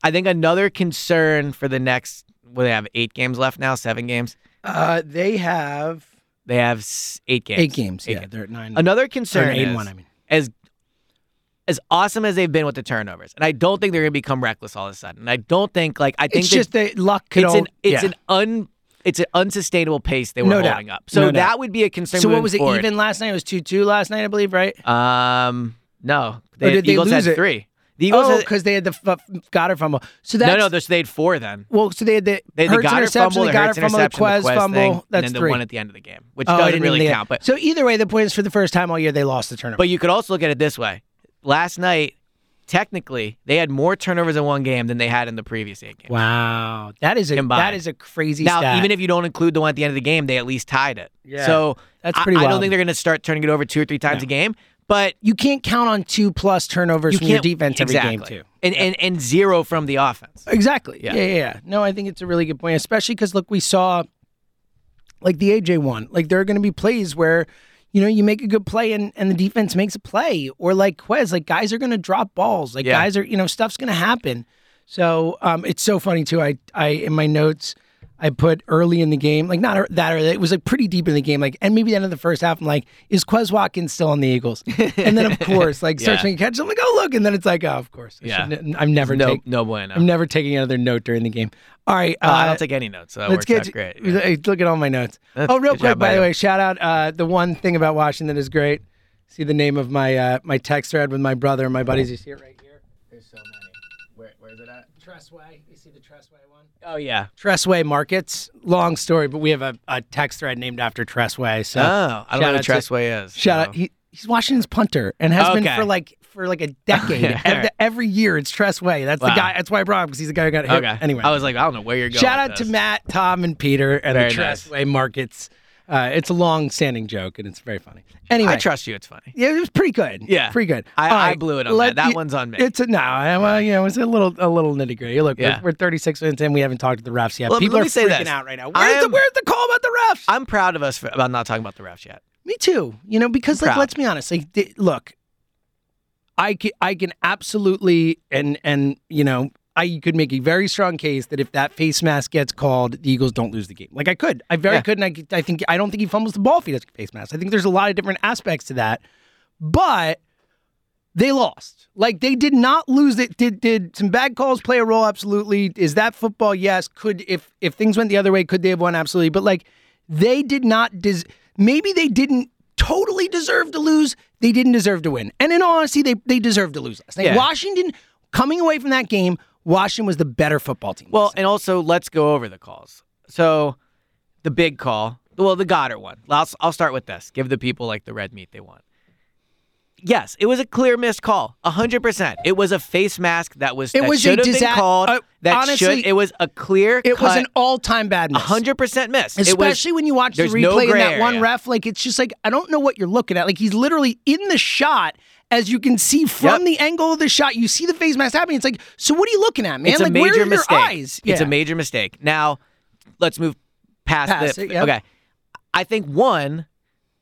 I think another concern for the next, well, they have eight games left now, seven games. Uh, they have They have eight games. eight games. Eight yeah, games. they're at nine. Another concern eight is one, I mean. As as awesome as they've been with the turnovers, and I don't think they're going to become reckless all of a sudden. I don't think like I think it's just that luck could it's an it's yeah. an un it's an unsustainable pace they were No doubt. holding up. So No that doubt. would be a concern. So what was it forward. even last night? It was two two last night, I believe, right? Um, no, Or did they Eagles lose had it? three. The oh, Eagles oh, because they had the f- Goedert fumble. So that's no, no, they had four then. well. So they had the They had the Goedert interception, fumble, the Goedert fumble, the Quez the Quez fumble. thing, That's and then three. the one at the end of the game, which Oh, I doesn't didn't really count. But so either way, the point is for the first time all year they lost the turnover. But you could also look at it this way. Last night, technically, they had more turnovers in one game than they had in the previous eight games. wow, that is a Combined. that is a crazy Now, stat. even if you don't include the one at the end of the game, they at least tied it. Yeah. So That's I- pretty I, don't think they're going to start turning it over two or three times a game. But you can't count on two plus turnovers you from your defense every exactly. game too. and, and and zero from the offense. Exactly. Yeah. Yeah. yeah, yeah. No, I think it's a really good point, especially because look, we saw like the AJ one. Like there are going to be plays where you know you make a good play and and the defense makes a play, or like Quez, like guys are going to drop balls. Like Yeah. guys are you know stuff's going to happen. So um, it's so funny too. I I in my notes. I put early in the game, like not that early. It was like pretty deep in the game, like and maybe the end of the first half. I'm like, is Quez Watkins still on the Eagles? And then of course, like Yeah. making catches. I'm like, oh look, and then it's like, oh, of course. I yeah, I'm never no, take, no bueno. I'm never taking another note during the game. All right, Uh, I uh, don't take any notes, so that let's works get out great. yeah. Look at all my notes. That's- oh, real quick, job by the way, shout out uh, the one thing about Washington that is great. See the name of my uh, my text thread with my brother and my buddies. You see it right here. There's so many. Where, where's it at? Tressway. You see the Tressway one? Oh yeah. Tressway Markets. Long story, but we have a, a text thread named after Tressway. So oh, I don't know out what to- Tressway is. Shout so. out. He, he's Washington's punter and has been for like for like a decade. Okay, every, every year it's Tressway. That's the guy. That's why I brought him because he's the guy who got hit. Okay. Anyway, I was like, I don't know where you're going. Shout out to. Matt, Tom, and Peter and Very the nice. Tressway Markets. Uh, it's a long-standing joke and it's very funny. Anyway, I trust you. It's funny. yeah, it was pretty good. Yeah. pretty good. I- I blew it on that. That one's on me. It's a no. I- Well, you know, it's a little a little nitty gritty. Look, Yeah. we're, we're 36 minutes in. We haven't talked to the refs yet. Well, People are me say freaking this. out right now. Where's the Where's the call about the refs? I'm proud of us for, about not talking about the refs yet. Me too. You know, because I'm like, proud. let's be honest. Like, th- look, I can, I can absolutely and and you know, I could make a very strong case that if that face mask gets called, the Eagles don't lose the game. Like I could, I very Yeah. could, and I, I think I don't think he fumbles the ball if he doesn't face mask. I think there's a lot of different aspects to that, but they lost. Like they did not lose it. Did did some bad calls play a role? Absolutely. Is that football? Yes. Could if if things went the other way, could they have won? Absolutely. But like they did not. Des- maybe they didn't totally deserve to lose. They didn't deserve to win. And in all honesty, they they deserved to lose last night. Yeah. Washington coming away from that game, Washington was the better football team. Well, and also let's go over the calls. So, the big call, well, the Goedert one. I'll, I'll start with this. Give the people like the red meat they want. Yes, it was a clear missed call, hundred percent. It was a face mask that was It that was a should have been called. uh, that honestly, should. It was a clear. it was an all-time bad miss. hundred percent miss. It was- Especially when you watch the no replay and gray that one ref, like it's just like I don't know what you're looking at. Like he's literally in the shot, as you can see from Yep. the angle of the shot. You see the face mask happening. It's like, so what are you looking at, man? It's like a major where are mistake. your eyes? It's a major mistake. Now, let's move past, Past the. it, yep. Okay, I think one,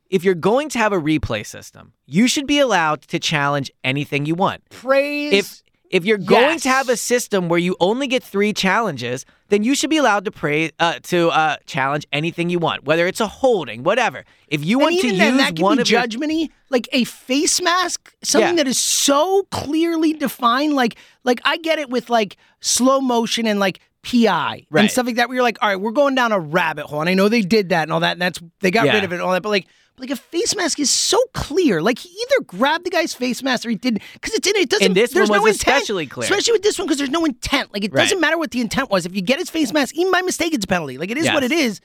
if you're going to have a replay system, you should be allowed to challenge anything you want. praise. If if you're going Yes. to have a system where you only get three challenges, then you should be allowed to pray uh, to uh, challenge anything you want, whether it's a holding, whatever. If you and want to use then, that one be of your judgmenty. Like a face mask, something Yeah. that is so clearly defined. Like, like I get it with like slow motion and like PI and Right. stuff like that. Where you're like, all right, we're going down a rabbit hole, and I know they did that and all that, and that's they got Yeah. rid of it and all that. But like, like a face mask is so clear. Like he either grabbed the guy's face mask or he didn't, because it's in it. Doesn't. And this there's one no was intent, especially clear. especially with this one because there's no intent. Like it Right. doesn't matter what the intent was. If you get his face mask, even by mistake, it's a penalty. Like it is what it is.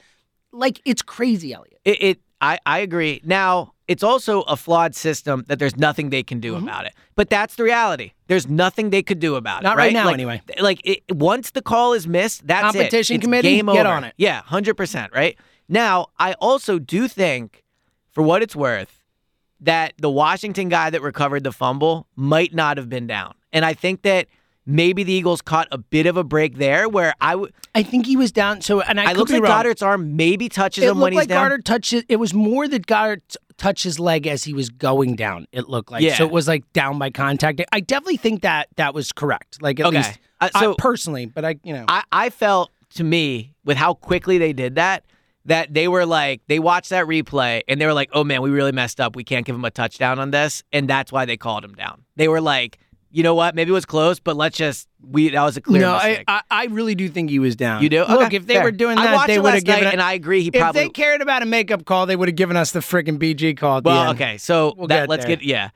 Like it's crazy, Elliot. It, it I, I agree. Now, it's also a flawed system that there's nothing they can do Mm-hmm. about it. But that's the reality. There's nothing they could do about it. Not right now, Like- anyway. Like it, once the call is missed, that's it. Competition It's committee, game get over. on it. Yeah, hundred percent. Right now, I also do think, for what it's worth, that the Washington guy that recovered the fumble might not have been down, and I think that. Maybe the Eagles caught a bit of a break there, where I would. I think he was down. So, and I, I looks be like. Goedert's arm maybe touches It him when looked he's like down. Goedert touched it. Was more that Goedert t- touched his leg as he was going down. It looked like Yeah. so. It was like down by contact. I definitely think that that was correct. Like at Okay. least Uh, I- so- personally, but I you know I, I felt to me with how quickly they did that that they were like they watched that replay and they were like oh man we really messed up we can't give him a touchdown on this and that's why they called him down they were like you know what maybe it was close but let's just we that was a clear no, I, mistake I I really do think he was down. you do Look, Okay, if they fair. were doing that, they would have night, given. and I agree he if probably they cared about a makeup call, they would have given us the freaking BG call. Well okay so We'll that get let's there. get yeah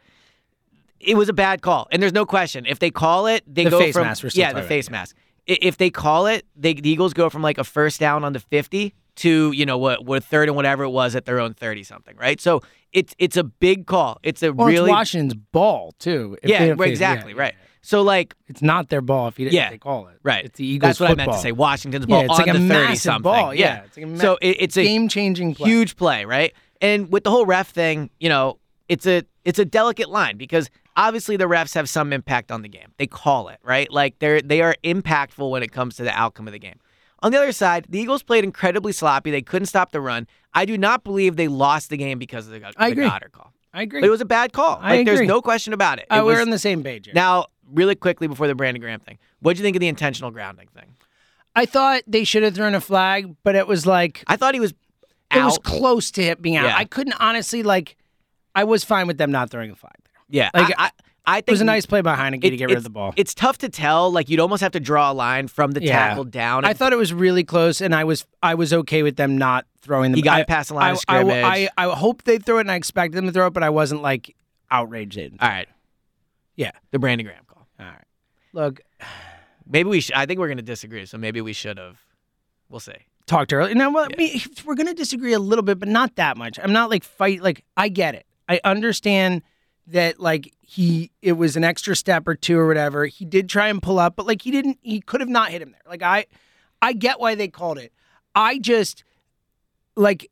it was a bad call and there's no question if they call it they The go face from mask, yeah the face yeah. mask I- if they call it they the Eagles go from like a first down on the 50 to you know what what third and whatever it was at their own 30 something right? So it's it's a big call. It's a Well, really it's Washington's ball too. if yeah right, exactly yeah, right. So like It's not their ball if you didn't Yeah. call it. right. It's the Eagles. that's what I meant to say. Washington's ball Yeah, it's on like a the 30 massive something ball, yeah, yeah. It's like a ma- so it, it's a Game-changing huge play right? And with the whole ref thing you know it's a it's a delicate line because obviously the refs have some impact on the game. They call it right? Like they're they are impactful when it comes to the outcome of the game on the other side the Eagles played incredibly sloppy they couldn't stop the run I do not believe they lost the game because of the, the I agree. Goedert call I agree. but it was a bad call I like there's no question about it, Uh, It we're was- on the same page. Here. now really quickly before the Brandon Graham thing what do you think of the intentional grounding thing I thought they should have thrown a flag, but it was like I thought he was it out. was close to it being out. Yeah. I couldn't honestly like. I was fine with them not throwing a flag there. yeah, like, I, I, I think It was a nice play by Heinicke it- to get rid of the ball. It's tough to tell. Like you'd almost have to draw a line from the Yeah. tackle down. I thought it was really close, and I was I was okay with them not throwing the. He got I, past the line I, of scrimmage. I, I, hope they throw it, and I expected them to throw it, but I wasn't like outraged. They. All right, Yeah. the Brandon Graham call. All right. Look, Maybe we should. I think we're going to disagree. So maybe we should have. We'll see. talked earlier. Now, well, I mean, we're going to disagree a little bit, but not that much. I'm not like fight. Like I get it. I understand that like he it was an extra step or two or whatever. He did try and pull up, but like he didn't. He could have not hit him there. Like I, I get why they called it. I just like.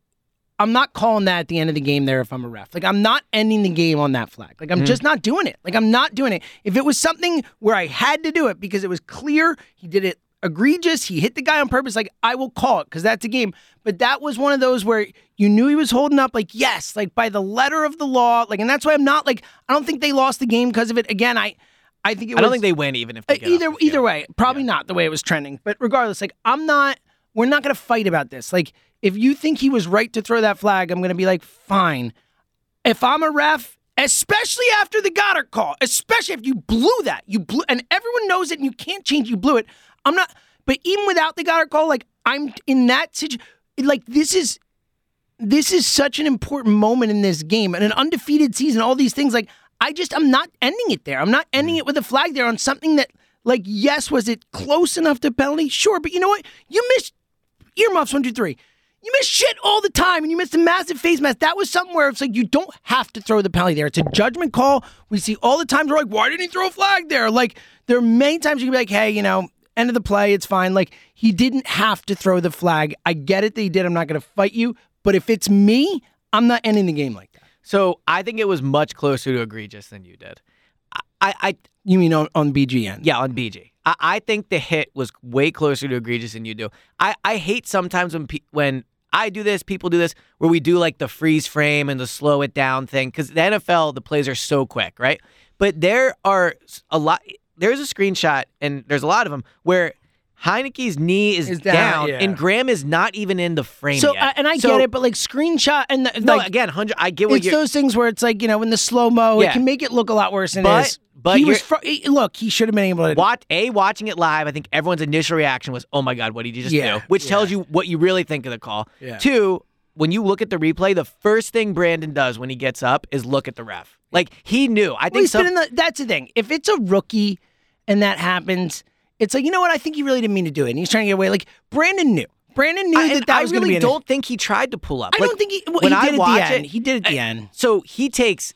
I'm not calling that at the end of the game there if I'm a ref. Like I'm not ending the game on that flag. Like I'm mm. just not doing it. Like I'm not doing it. If it was something where I had to do it because it was clear he did it egregious, he hit the guy on purpose, like I will call it because that's a game. But that was one of those where you knew he was holding up, like, yes, like by the letter of the law. Like, and that's why I'm not like, I don't think they lost the game because of it. Again, I I think it was, I don't think they win even if uh, they get either the either way, probably not the way it was trending. But regardless, like I'm not. We're not going to fight about this. Like if you think he was right to throw that flag, I'm going to be like, fine. If I'm a ref, especially after the Goedert call, especially if you blew that, you blew, and everyone knows it, and you can't change. You blew it. I'm not. But even without the Goedert call, like I'm in that situation. Like this is this is such an important moment in this game and an undefeated season, all these things. Like, I just, I'm not ending it there. I'm not ending Mm. it with a flag there on something that, like, yes, was it close enough to penalty? Sure, but you know what? You missed earmuffs one, two, three. You miss shit all the time, and you missed a massive face mask. That was something where it's like you don't have to throw the penalty there. It's a judgment call. We see all the times we're like, why didn't he throw a flag there? Like there are many times you can be like, hey, you know, end of the play, it's fine. Like he didn't have to throw the flag. I get it that he did. I'm not going to fight you, but if it's me, I'm not ending the game like that. So I think it was much closer to egregious than you did. I, I, I You mean on, on BGN? yeah, on BG. I, I think the hit was way closer to egregious than you do. I, I hate sometimes when pe- when I do this, people do this, where we do like the freeze frame and the slow it down thing. Because the NFL, the plays are so quick, right? But there are a lot. There's a screenshot, and there's a lot of them where Heinicke's knee is, Is down, down, yeah. and Graham is not even in the frame So yet. I- and I So- get it, but like screenshot and the, No, like, again, hundred. I get what it's you're. those things where it's like you know in the slow mo, Yeah. it can make it look a lot worse than But- it is. but he was you're- fr- he- look. He should have been able to. Watch a watching it live. I think everyone's initial reaction was, "Oh my god, what did you just Yeah, do?" Which yeah. tells you what you really think of the call. Yeah. Two, when you look at the replay, the first thing Brandon does when he gets up is look at the ref. Like he knew. I Well, think he's some, been in the, that's the thing. If it's a rookie and that happens, it's like you know what? I think he really didn't mean to do it, and he's trying to get away. Like Brandon knew. Brandon knew I, that that I was going to really be. don't think he tried to pull up. I Like, don't think he. Well, when he I did at watch the end. it- he did at the end. So he takes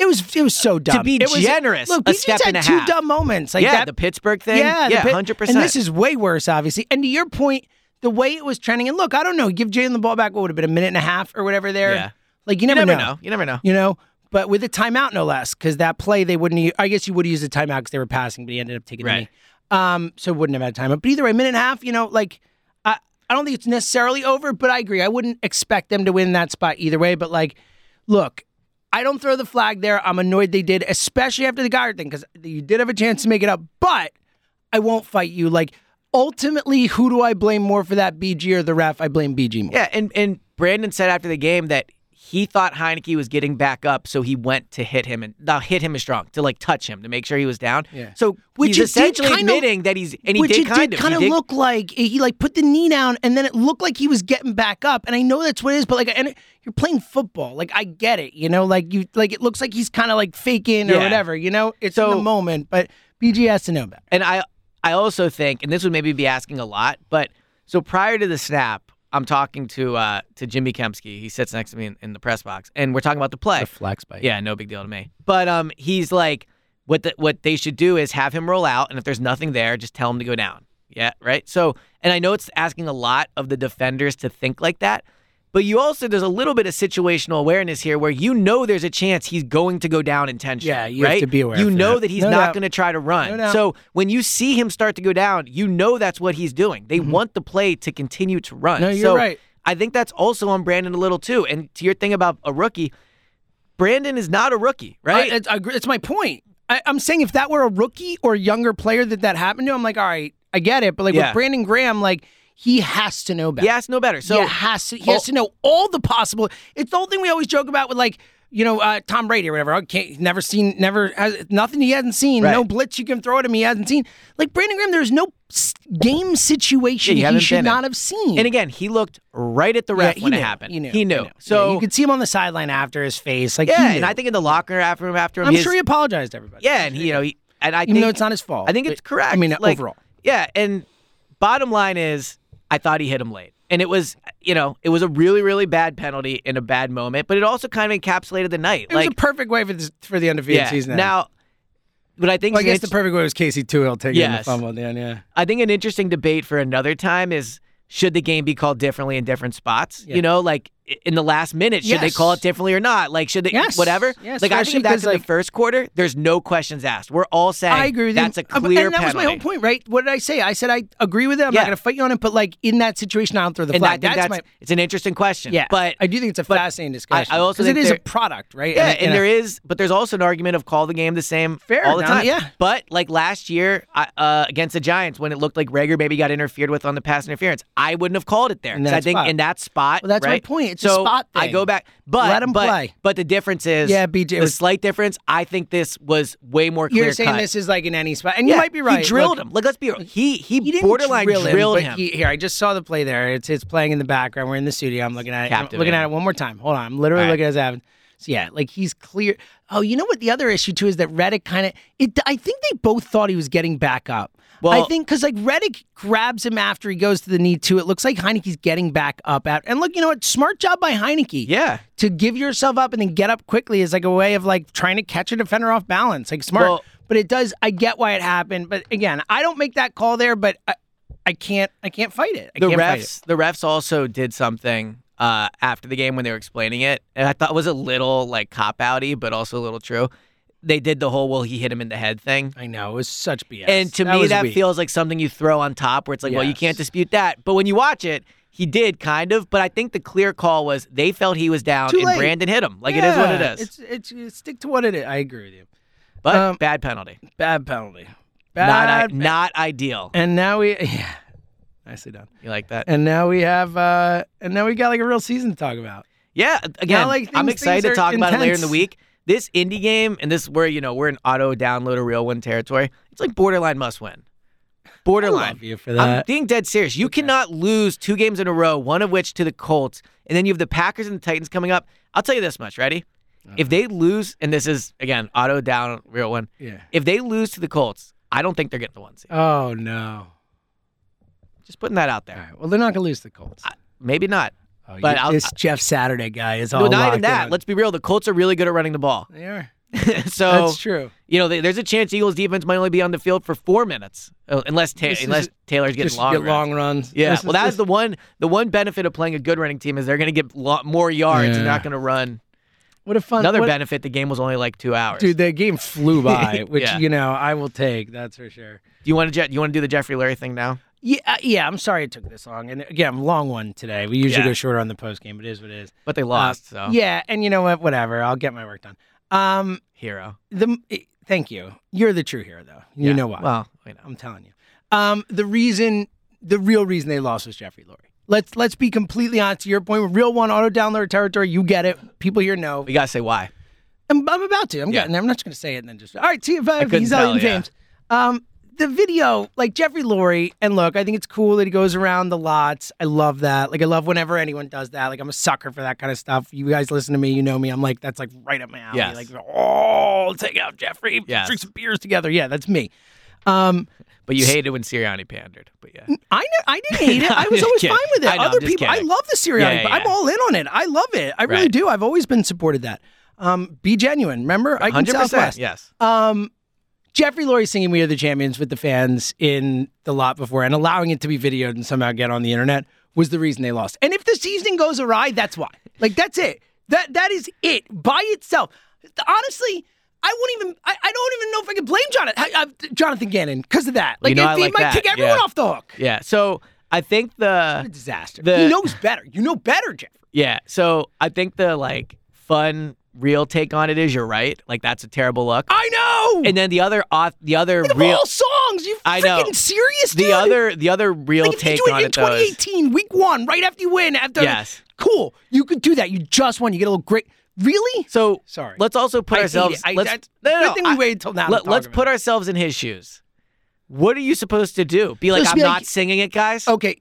It was it was so dumb. To be It was- generous, Look, a step had and a two half. dumb moments. Like yeah that, the Pittsburgh thing. Yeah, yeah, hundred percent. And this is way worse, obviously. And to your point, the way it was trending, and look, I don't know, give Jalen the ball back. What would have been a minute and a half or whatever there? Yeah. Like you you never, never know. You never know. You know, but with a timeout, no less, because that play they wouldn't. I guess you would use a timeout because they were passing, but he ended up taking Right. the knee. Um, so wouldn't have had a timeout. But either way, minute and a half. You know, like I, I don't think it's necessarily over, but I agree. I wouldn't expect them to win that spot either way. But like, look, I don't throw the flag there. I'm annoyed they did, especially after the Goedert thing, because you did have a chance to make it up. But I won't fight you. Like ultimately, who do I blame more for that? BG or the ref? I blame BG more. Yeah, and and Brandon said after the game that he thought Heinicke was getting back up, so he went to hit him and not hit him as strong to like touch him to make sure he was down. Yeah. So Which he's essentially kind of- admitting that he's and he Which did it kind did of kind of look like he like put the knee down, and then it looked like he was getting back up. And I know that's what it is, but like, and it- you're playing football. Like I get it, you know. Like you, like it looks like he's kind of like faking or Yeah. whatever. You know, it's in the moment. But BG has to know better. And I I also think, and this would maybe be asking a lot, but so prior to the snap, I'm talking to uh to Jimmy Kempski. He sits next to me in, in the press box, and we're talking about the play. flex bite. Yeah, no big deal to me. But um, he's like, what the, what they should do is have him roll out, and if there's nothing there, just tell him to go down. Yeah, right. So, and I know it's asking a lot of the defenders to think like that, but you also there's a little bit of situational awareness here where you know there's a chance he's going to go down intentionally. Yeah, you have to be aware You know that. that he's No not going to try to run. No so when you see him start to go down, you know that's what he's doing. They want the play to continue to run. Mm-hmm. No, you're So right. I think that's also on Brandon a little too. And to your thing about a rookie, Brandon is not a rookie, right? I, I. It's my point. I, I'm saying if that were a rookie or a younger player that that happened to, I'm like, all right, I get it. But like Yeah. with Brandon Graham, like he has to know better. he has to know better. So he has to. He has to know all the possible. It's the whole thing we always joke about with like you know uh, Tom Brady or whatever. Okay, never seen, never has nothing he hasn't seen. Right. No blitz you can throw at him he hasn't seen. Like Brandon Graham, there's no game situation Yeah, he should not have seen. And again, he looked right at the ref Yeah, when knew, it happened. He knew. He knew. Yeah, So you could see him on the sideline after his face. Like yeah, and. I think in the locker after him, after him, I'm his- sure he apologized to everybody. Yeah, and he, you know, he, and I even think though it's not his fault. I think it's But- correct. I mean, Like, overall. Yeah, and bottom line is, I thought he hit him late, and it was, you know, it was a really, really bad penalty in a bad moment, but it also kind of encapsulated the night. It like, was a perfect way for this, for the undefeated yeah. season. Now, but I think well, I guess the perfect way was Casey Toohill taking the Yes. fumble the end. Yeah. I think an interesting debate for another time is should the game be called differently in different spots? Yeah. You know, like in the last minute, should they call it differently or not? Like, should they, Yes. whatever? Yes, like, I think that's in like- the first quarter, there's no questions asked. We're all saying I agree with that's you. a Uh, clear And that was my whole point, right? What did I say? I said I agree with it. I'm Yeah. not going to fight you on it, but like in that situation, I don't throw the And flag. think that's, that's, my it's an interesting question. yeah. but I do think it's a fascinating discussion. I also because it think is a product, right? Yeah, And- and, and there is, but there's also an argument of call the game the same Fair, all the time. yeah. But like last year uh, against the Giants, when it looked like Reagor maybe got interfered with on the pass interference, I wouldn't have called it there. I think in that spot, that's my point. It's a so spot I go back, but Let 'em but, play. But the difference is, Yeah, BG The was- slight difference. I think this was way more clear You're saying cut. this is like in any spot, and you might be right. He drilled Look, him. Like let's be real. He he, He didn't borderline drill him, drilled him. He, here, I just saw the play there. It's it's playing in the background. We're in the studio. I'm looking at it. I'm looking at it one more time. Hold on. I'm literally All right. looking at it as happening. So yeah, like he's clear. Oh, you know what? The other issue too is that Reddick kind of. It. I think they both thought he was getting back up. I think because like Reddick grabs him after he goes to the knee too. It looks like Heinicke's getting back up at. And look, you know what? Smart job by Heineke. yeah. To give yourself up and then get up quickly is like a way of like trying to catch a defender off balance. Like smart. Well- but it does. I get why it happened. But again, I don't make that call there. But I, I can't. I can't fight it. I the can't fight it. refs the refs also did something uh, after the game when they were explaining it and i thought it was a little like cop outy but also a little true they did the whole well he hit him in the head thing I know it was such BS. and to me that weak. feels like something you throw on top where it's like well you can't dispute that but when you watch it he did kind of but i think the clear call was they felt he was down Too and late. brandon hit him like it is what it Yeah, is It's, it's stick to what it is. I agree with you. but um, bad penalty Bad penalty. not, Bad. I- not ideal and now we. Yeah, nicely done. you like that And now we have. uh And now we got like a real season to talk about. Yeah, again, like, I'm excited to talk about it later in the week. This Indy game, and this where you know we're in auto download a real one territory. It's like borderline must win. Borderline. love you for that. I'm being dead serious. You cannot lose two games in a row, one of which to the Colts, and then you have the Packers and the Titans coming up. I'll tell you this much. Ready? Uh-huh. If they lose, and this is again auto down real one. Yeah. If they lose to the Colts, I don't think they're getting the one seed. Oh no. Just putting that out there. right. Well, they're not gonna lose to the Colts. Maybe not. Oh, but you- this Jeff Saturday guy is all No, not even that. in. Let's be real. The Colts are really good at running the ball. They are. so That's true. you know, they, there's a chance Eagles defense might only be on the field for four minutes, uh, unless ta- is- unless Taylor's getting long. get runs. long runs. Yeah, This well, that's the one. The one benefit of playing a good running team is they're going to get lo- more yards and they're not going to run. what a fun. Another what, benefit: the game was only like two hours. Dude, the game flew by, which Yeah. you know I will take. That's for sure. do you want to? You want to do the Jeffrey Lurie thing now? Yeah, uh, yeah. I'm sorry it took this long, and again, long one today. We usually Yeah. go shorter on the post game, but it is what it is. But they Uh, lost, so Yeah, and you know what? Whatever. I'll get my work done. Um, hero. the eh, thank you. You're the true hero, though. You Yeah. know why? Well, know. I'm telling you. Um, the reason, the real reason they lost was Jeffrey Lurie. Let's let's be completely honest. To your point, real one auto download territory. You get it. People here know. We gotta say why. I'm, I'm about to. I'm Yeah. getting there. I'm not just going to say it and then just. All right, see I, couldn't he's tell, Elliot yeah. James. Um, the video, like Jeffrey Lurie, and look, I think it's cool that he goes around the lots. I love that. Like, I love whenever anyone does that. Like, I'm a sucker for that kind of stuff. You guys listen to me, you know me. I'm like, that's like right up my alley. Yes. Like, oh, let's out, Jeffrey. Yes. Drink some beers together. Yeah, that's me. Um, But you hated when Sirianni pandered. But yeah, I ne- I didn't hate it. I was always kidding. fine with it. I know, Other people, I love the Sirianni, Yeah, but yeah, I'm all in on it. I love it. I really Right. do. I've always been supported that. Um, be genuine. Remember, I can. Southwest. Yes. Um, Jeffrey Lurie singing "We Are the Champions" with the fans in the lot before, and allowing it to be videoed and somehow get on the internet was the reason they lost. And if the season goes awry, that's why. Like that's it. That that is it by itself. Honestly. I wouldn't even. I, I don't even know if I can blame Jonathan, I, I, Jonathan Gannon because of that. Like, You know it, he like might that, kick everyone yeah. off the hook. Yeah. So I think the What a disaster. The- he knows better. You know better, Jeffrey. Yeah. So I think the like fun real take on it is you're right. Like that's a terrible look. I know. And then the other off the other Think real all songs. You I know. serious? the other the other real like take you do on it in it though 2018, week one, right after you win, after Yes. cool, you could do that. You just won. You get a little great. Really? so Sorry. let's also put I ourselves. I- let's that's- no, no, no, thing we I- waited till now Let, us put it. ourselves in his shoes. What are you supposed to do? Be like Just I'm be like- not singing it, guys. Okay.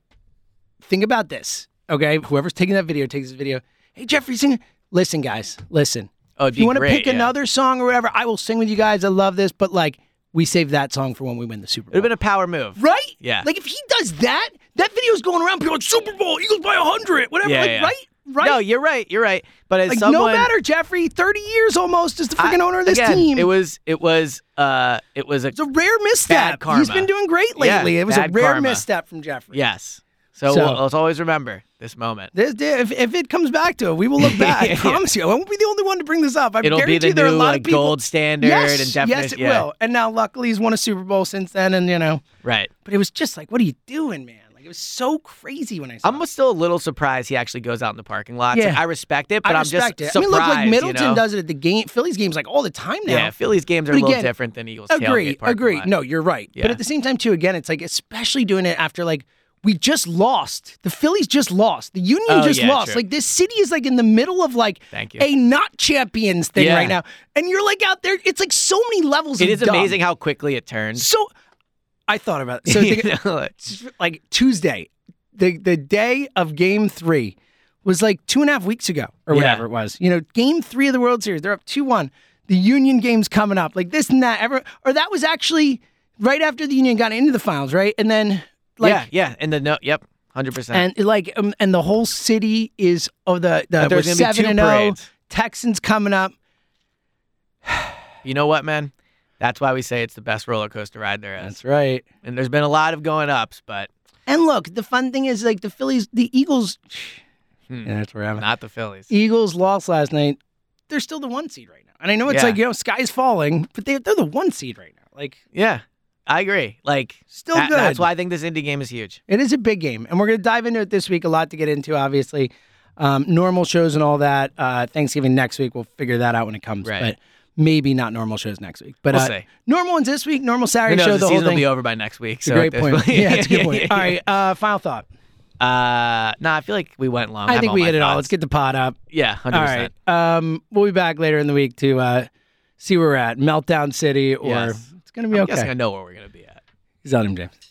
Think about this. Okay. Whoever's taking that video takes this video. Hey, Jeffrey, sing. Listen, guys. Listen. Oh, it'd if you want to pick yeah. another song or whatever, I will sing with you guys. I love this, but like we save that song for when we win the Super Bowl. It Bowl. would have been a power move. right? Yeah. Like if he does that, that video's going around. People are like Super Bowl, Eagles by hundred, whatever. Yeah, like, yeah. right? Right? No, you're right. You're right. But as like someone no matter, Jeffrey. Thirty years almost as the freaking owner of this again, team. It was it was uh it was a It's a rare misstep. karma. He's been doing great Yeah, lately. it was a rare karma. misstep from Jeffrey. yes. So, So- we'll, let's always remember this moment. This, if, if it comes back to it, we will look back. I promise you. I won't be the only one to bring this up. I It'll be guarantee the there are a lot like of people. gold standard yes, and definition. yes, it yeah. will. And now, luckily, he's won a Super Bowl since then. And you know, Right. but it was just like, what are you doing, man? Like it was so crazy when I saw. I'm it. still a little surprised he actually goes out in the parking lot. Yeah. Like, I respect it, but I am just it. surprised. I mean, look, like Middleton you know? does it at the game, Phillies games like all the time now. Yeah, Phillies games are But a little again, different than Eagles. Agree, agree. lot. No, you're right. Yeah. But at the same time, too, again, it's like especially doing it after like we just lost. The Phillies just lost. The Union Oh, just yeah, lost. true. Like this city is like in the middle of like Thank you. a not champions thing Yeah. right now, and you're like out there. It's like so many levels. It is dumb. amazing how quickly it turns. So I thought about it. So think- like Tuesday, the the day of Game Three was like two and a half weeks ago or Yeah. whatever it was. You know, Game Three of the World Series, they're up two one. The Union game's coming up, like this and that. Ever or that was actually right after the Union got into the finals, right? And then like yeah, yeah, and the no, yep, hundred percent. and like um, and the whole city is oh the the there's we're seven two and zero. parades. Texans coming up. You know what, man? That's why we say it's the best roller coaster ride there is. That's right. And there's been a lot of going ups, but And look, the fun thing is like the Phillies, the Eagles. Yeah, that's where I'm. not the Phillies. Eagles lost last night. They're still the one seed right now. And I know it's Yeah. like, you know, sky's falling, but they, they're the one seed right now. Like, Yeah, I agree. Like Still that- good. That's why I think this Indy game is huge. it is a big game. And we're going to dive into it this week. A lot to get into, obviously. Um, normal shows and all that. Uh, Thanksgiving next week. We'll figure that out when it comes. Right. But maybe not normal shows next week. But We'll uh, normal ones this week, normal Saturday Who knows? show, the the whole season will be over by next week. It's a so great point. yeah, it's a good point. All right. Uh, final thought. Uh, no, I feel like we went long. I have think we hit it all. Let's get the pot up. Yeah, hundred All percent. right. Um, we'll be back later in the week to uh, see where we're at. Meltdown City, or Yes. It's to be I'm okay. guessing I know where we're gonna be at. He's on him, James.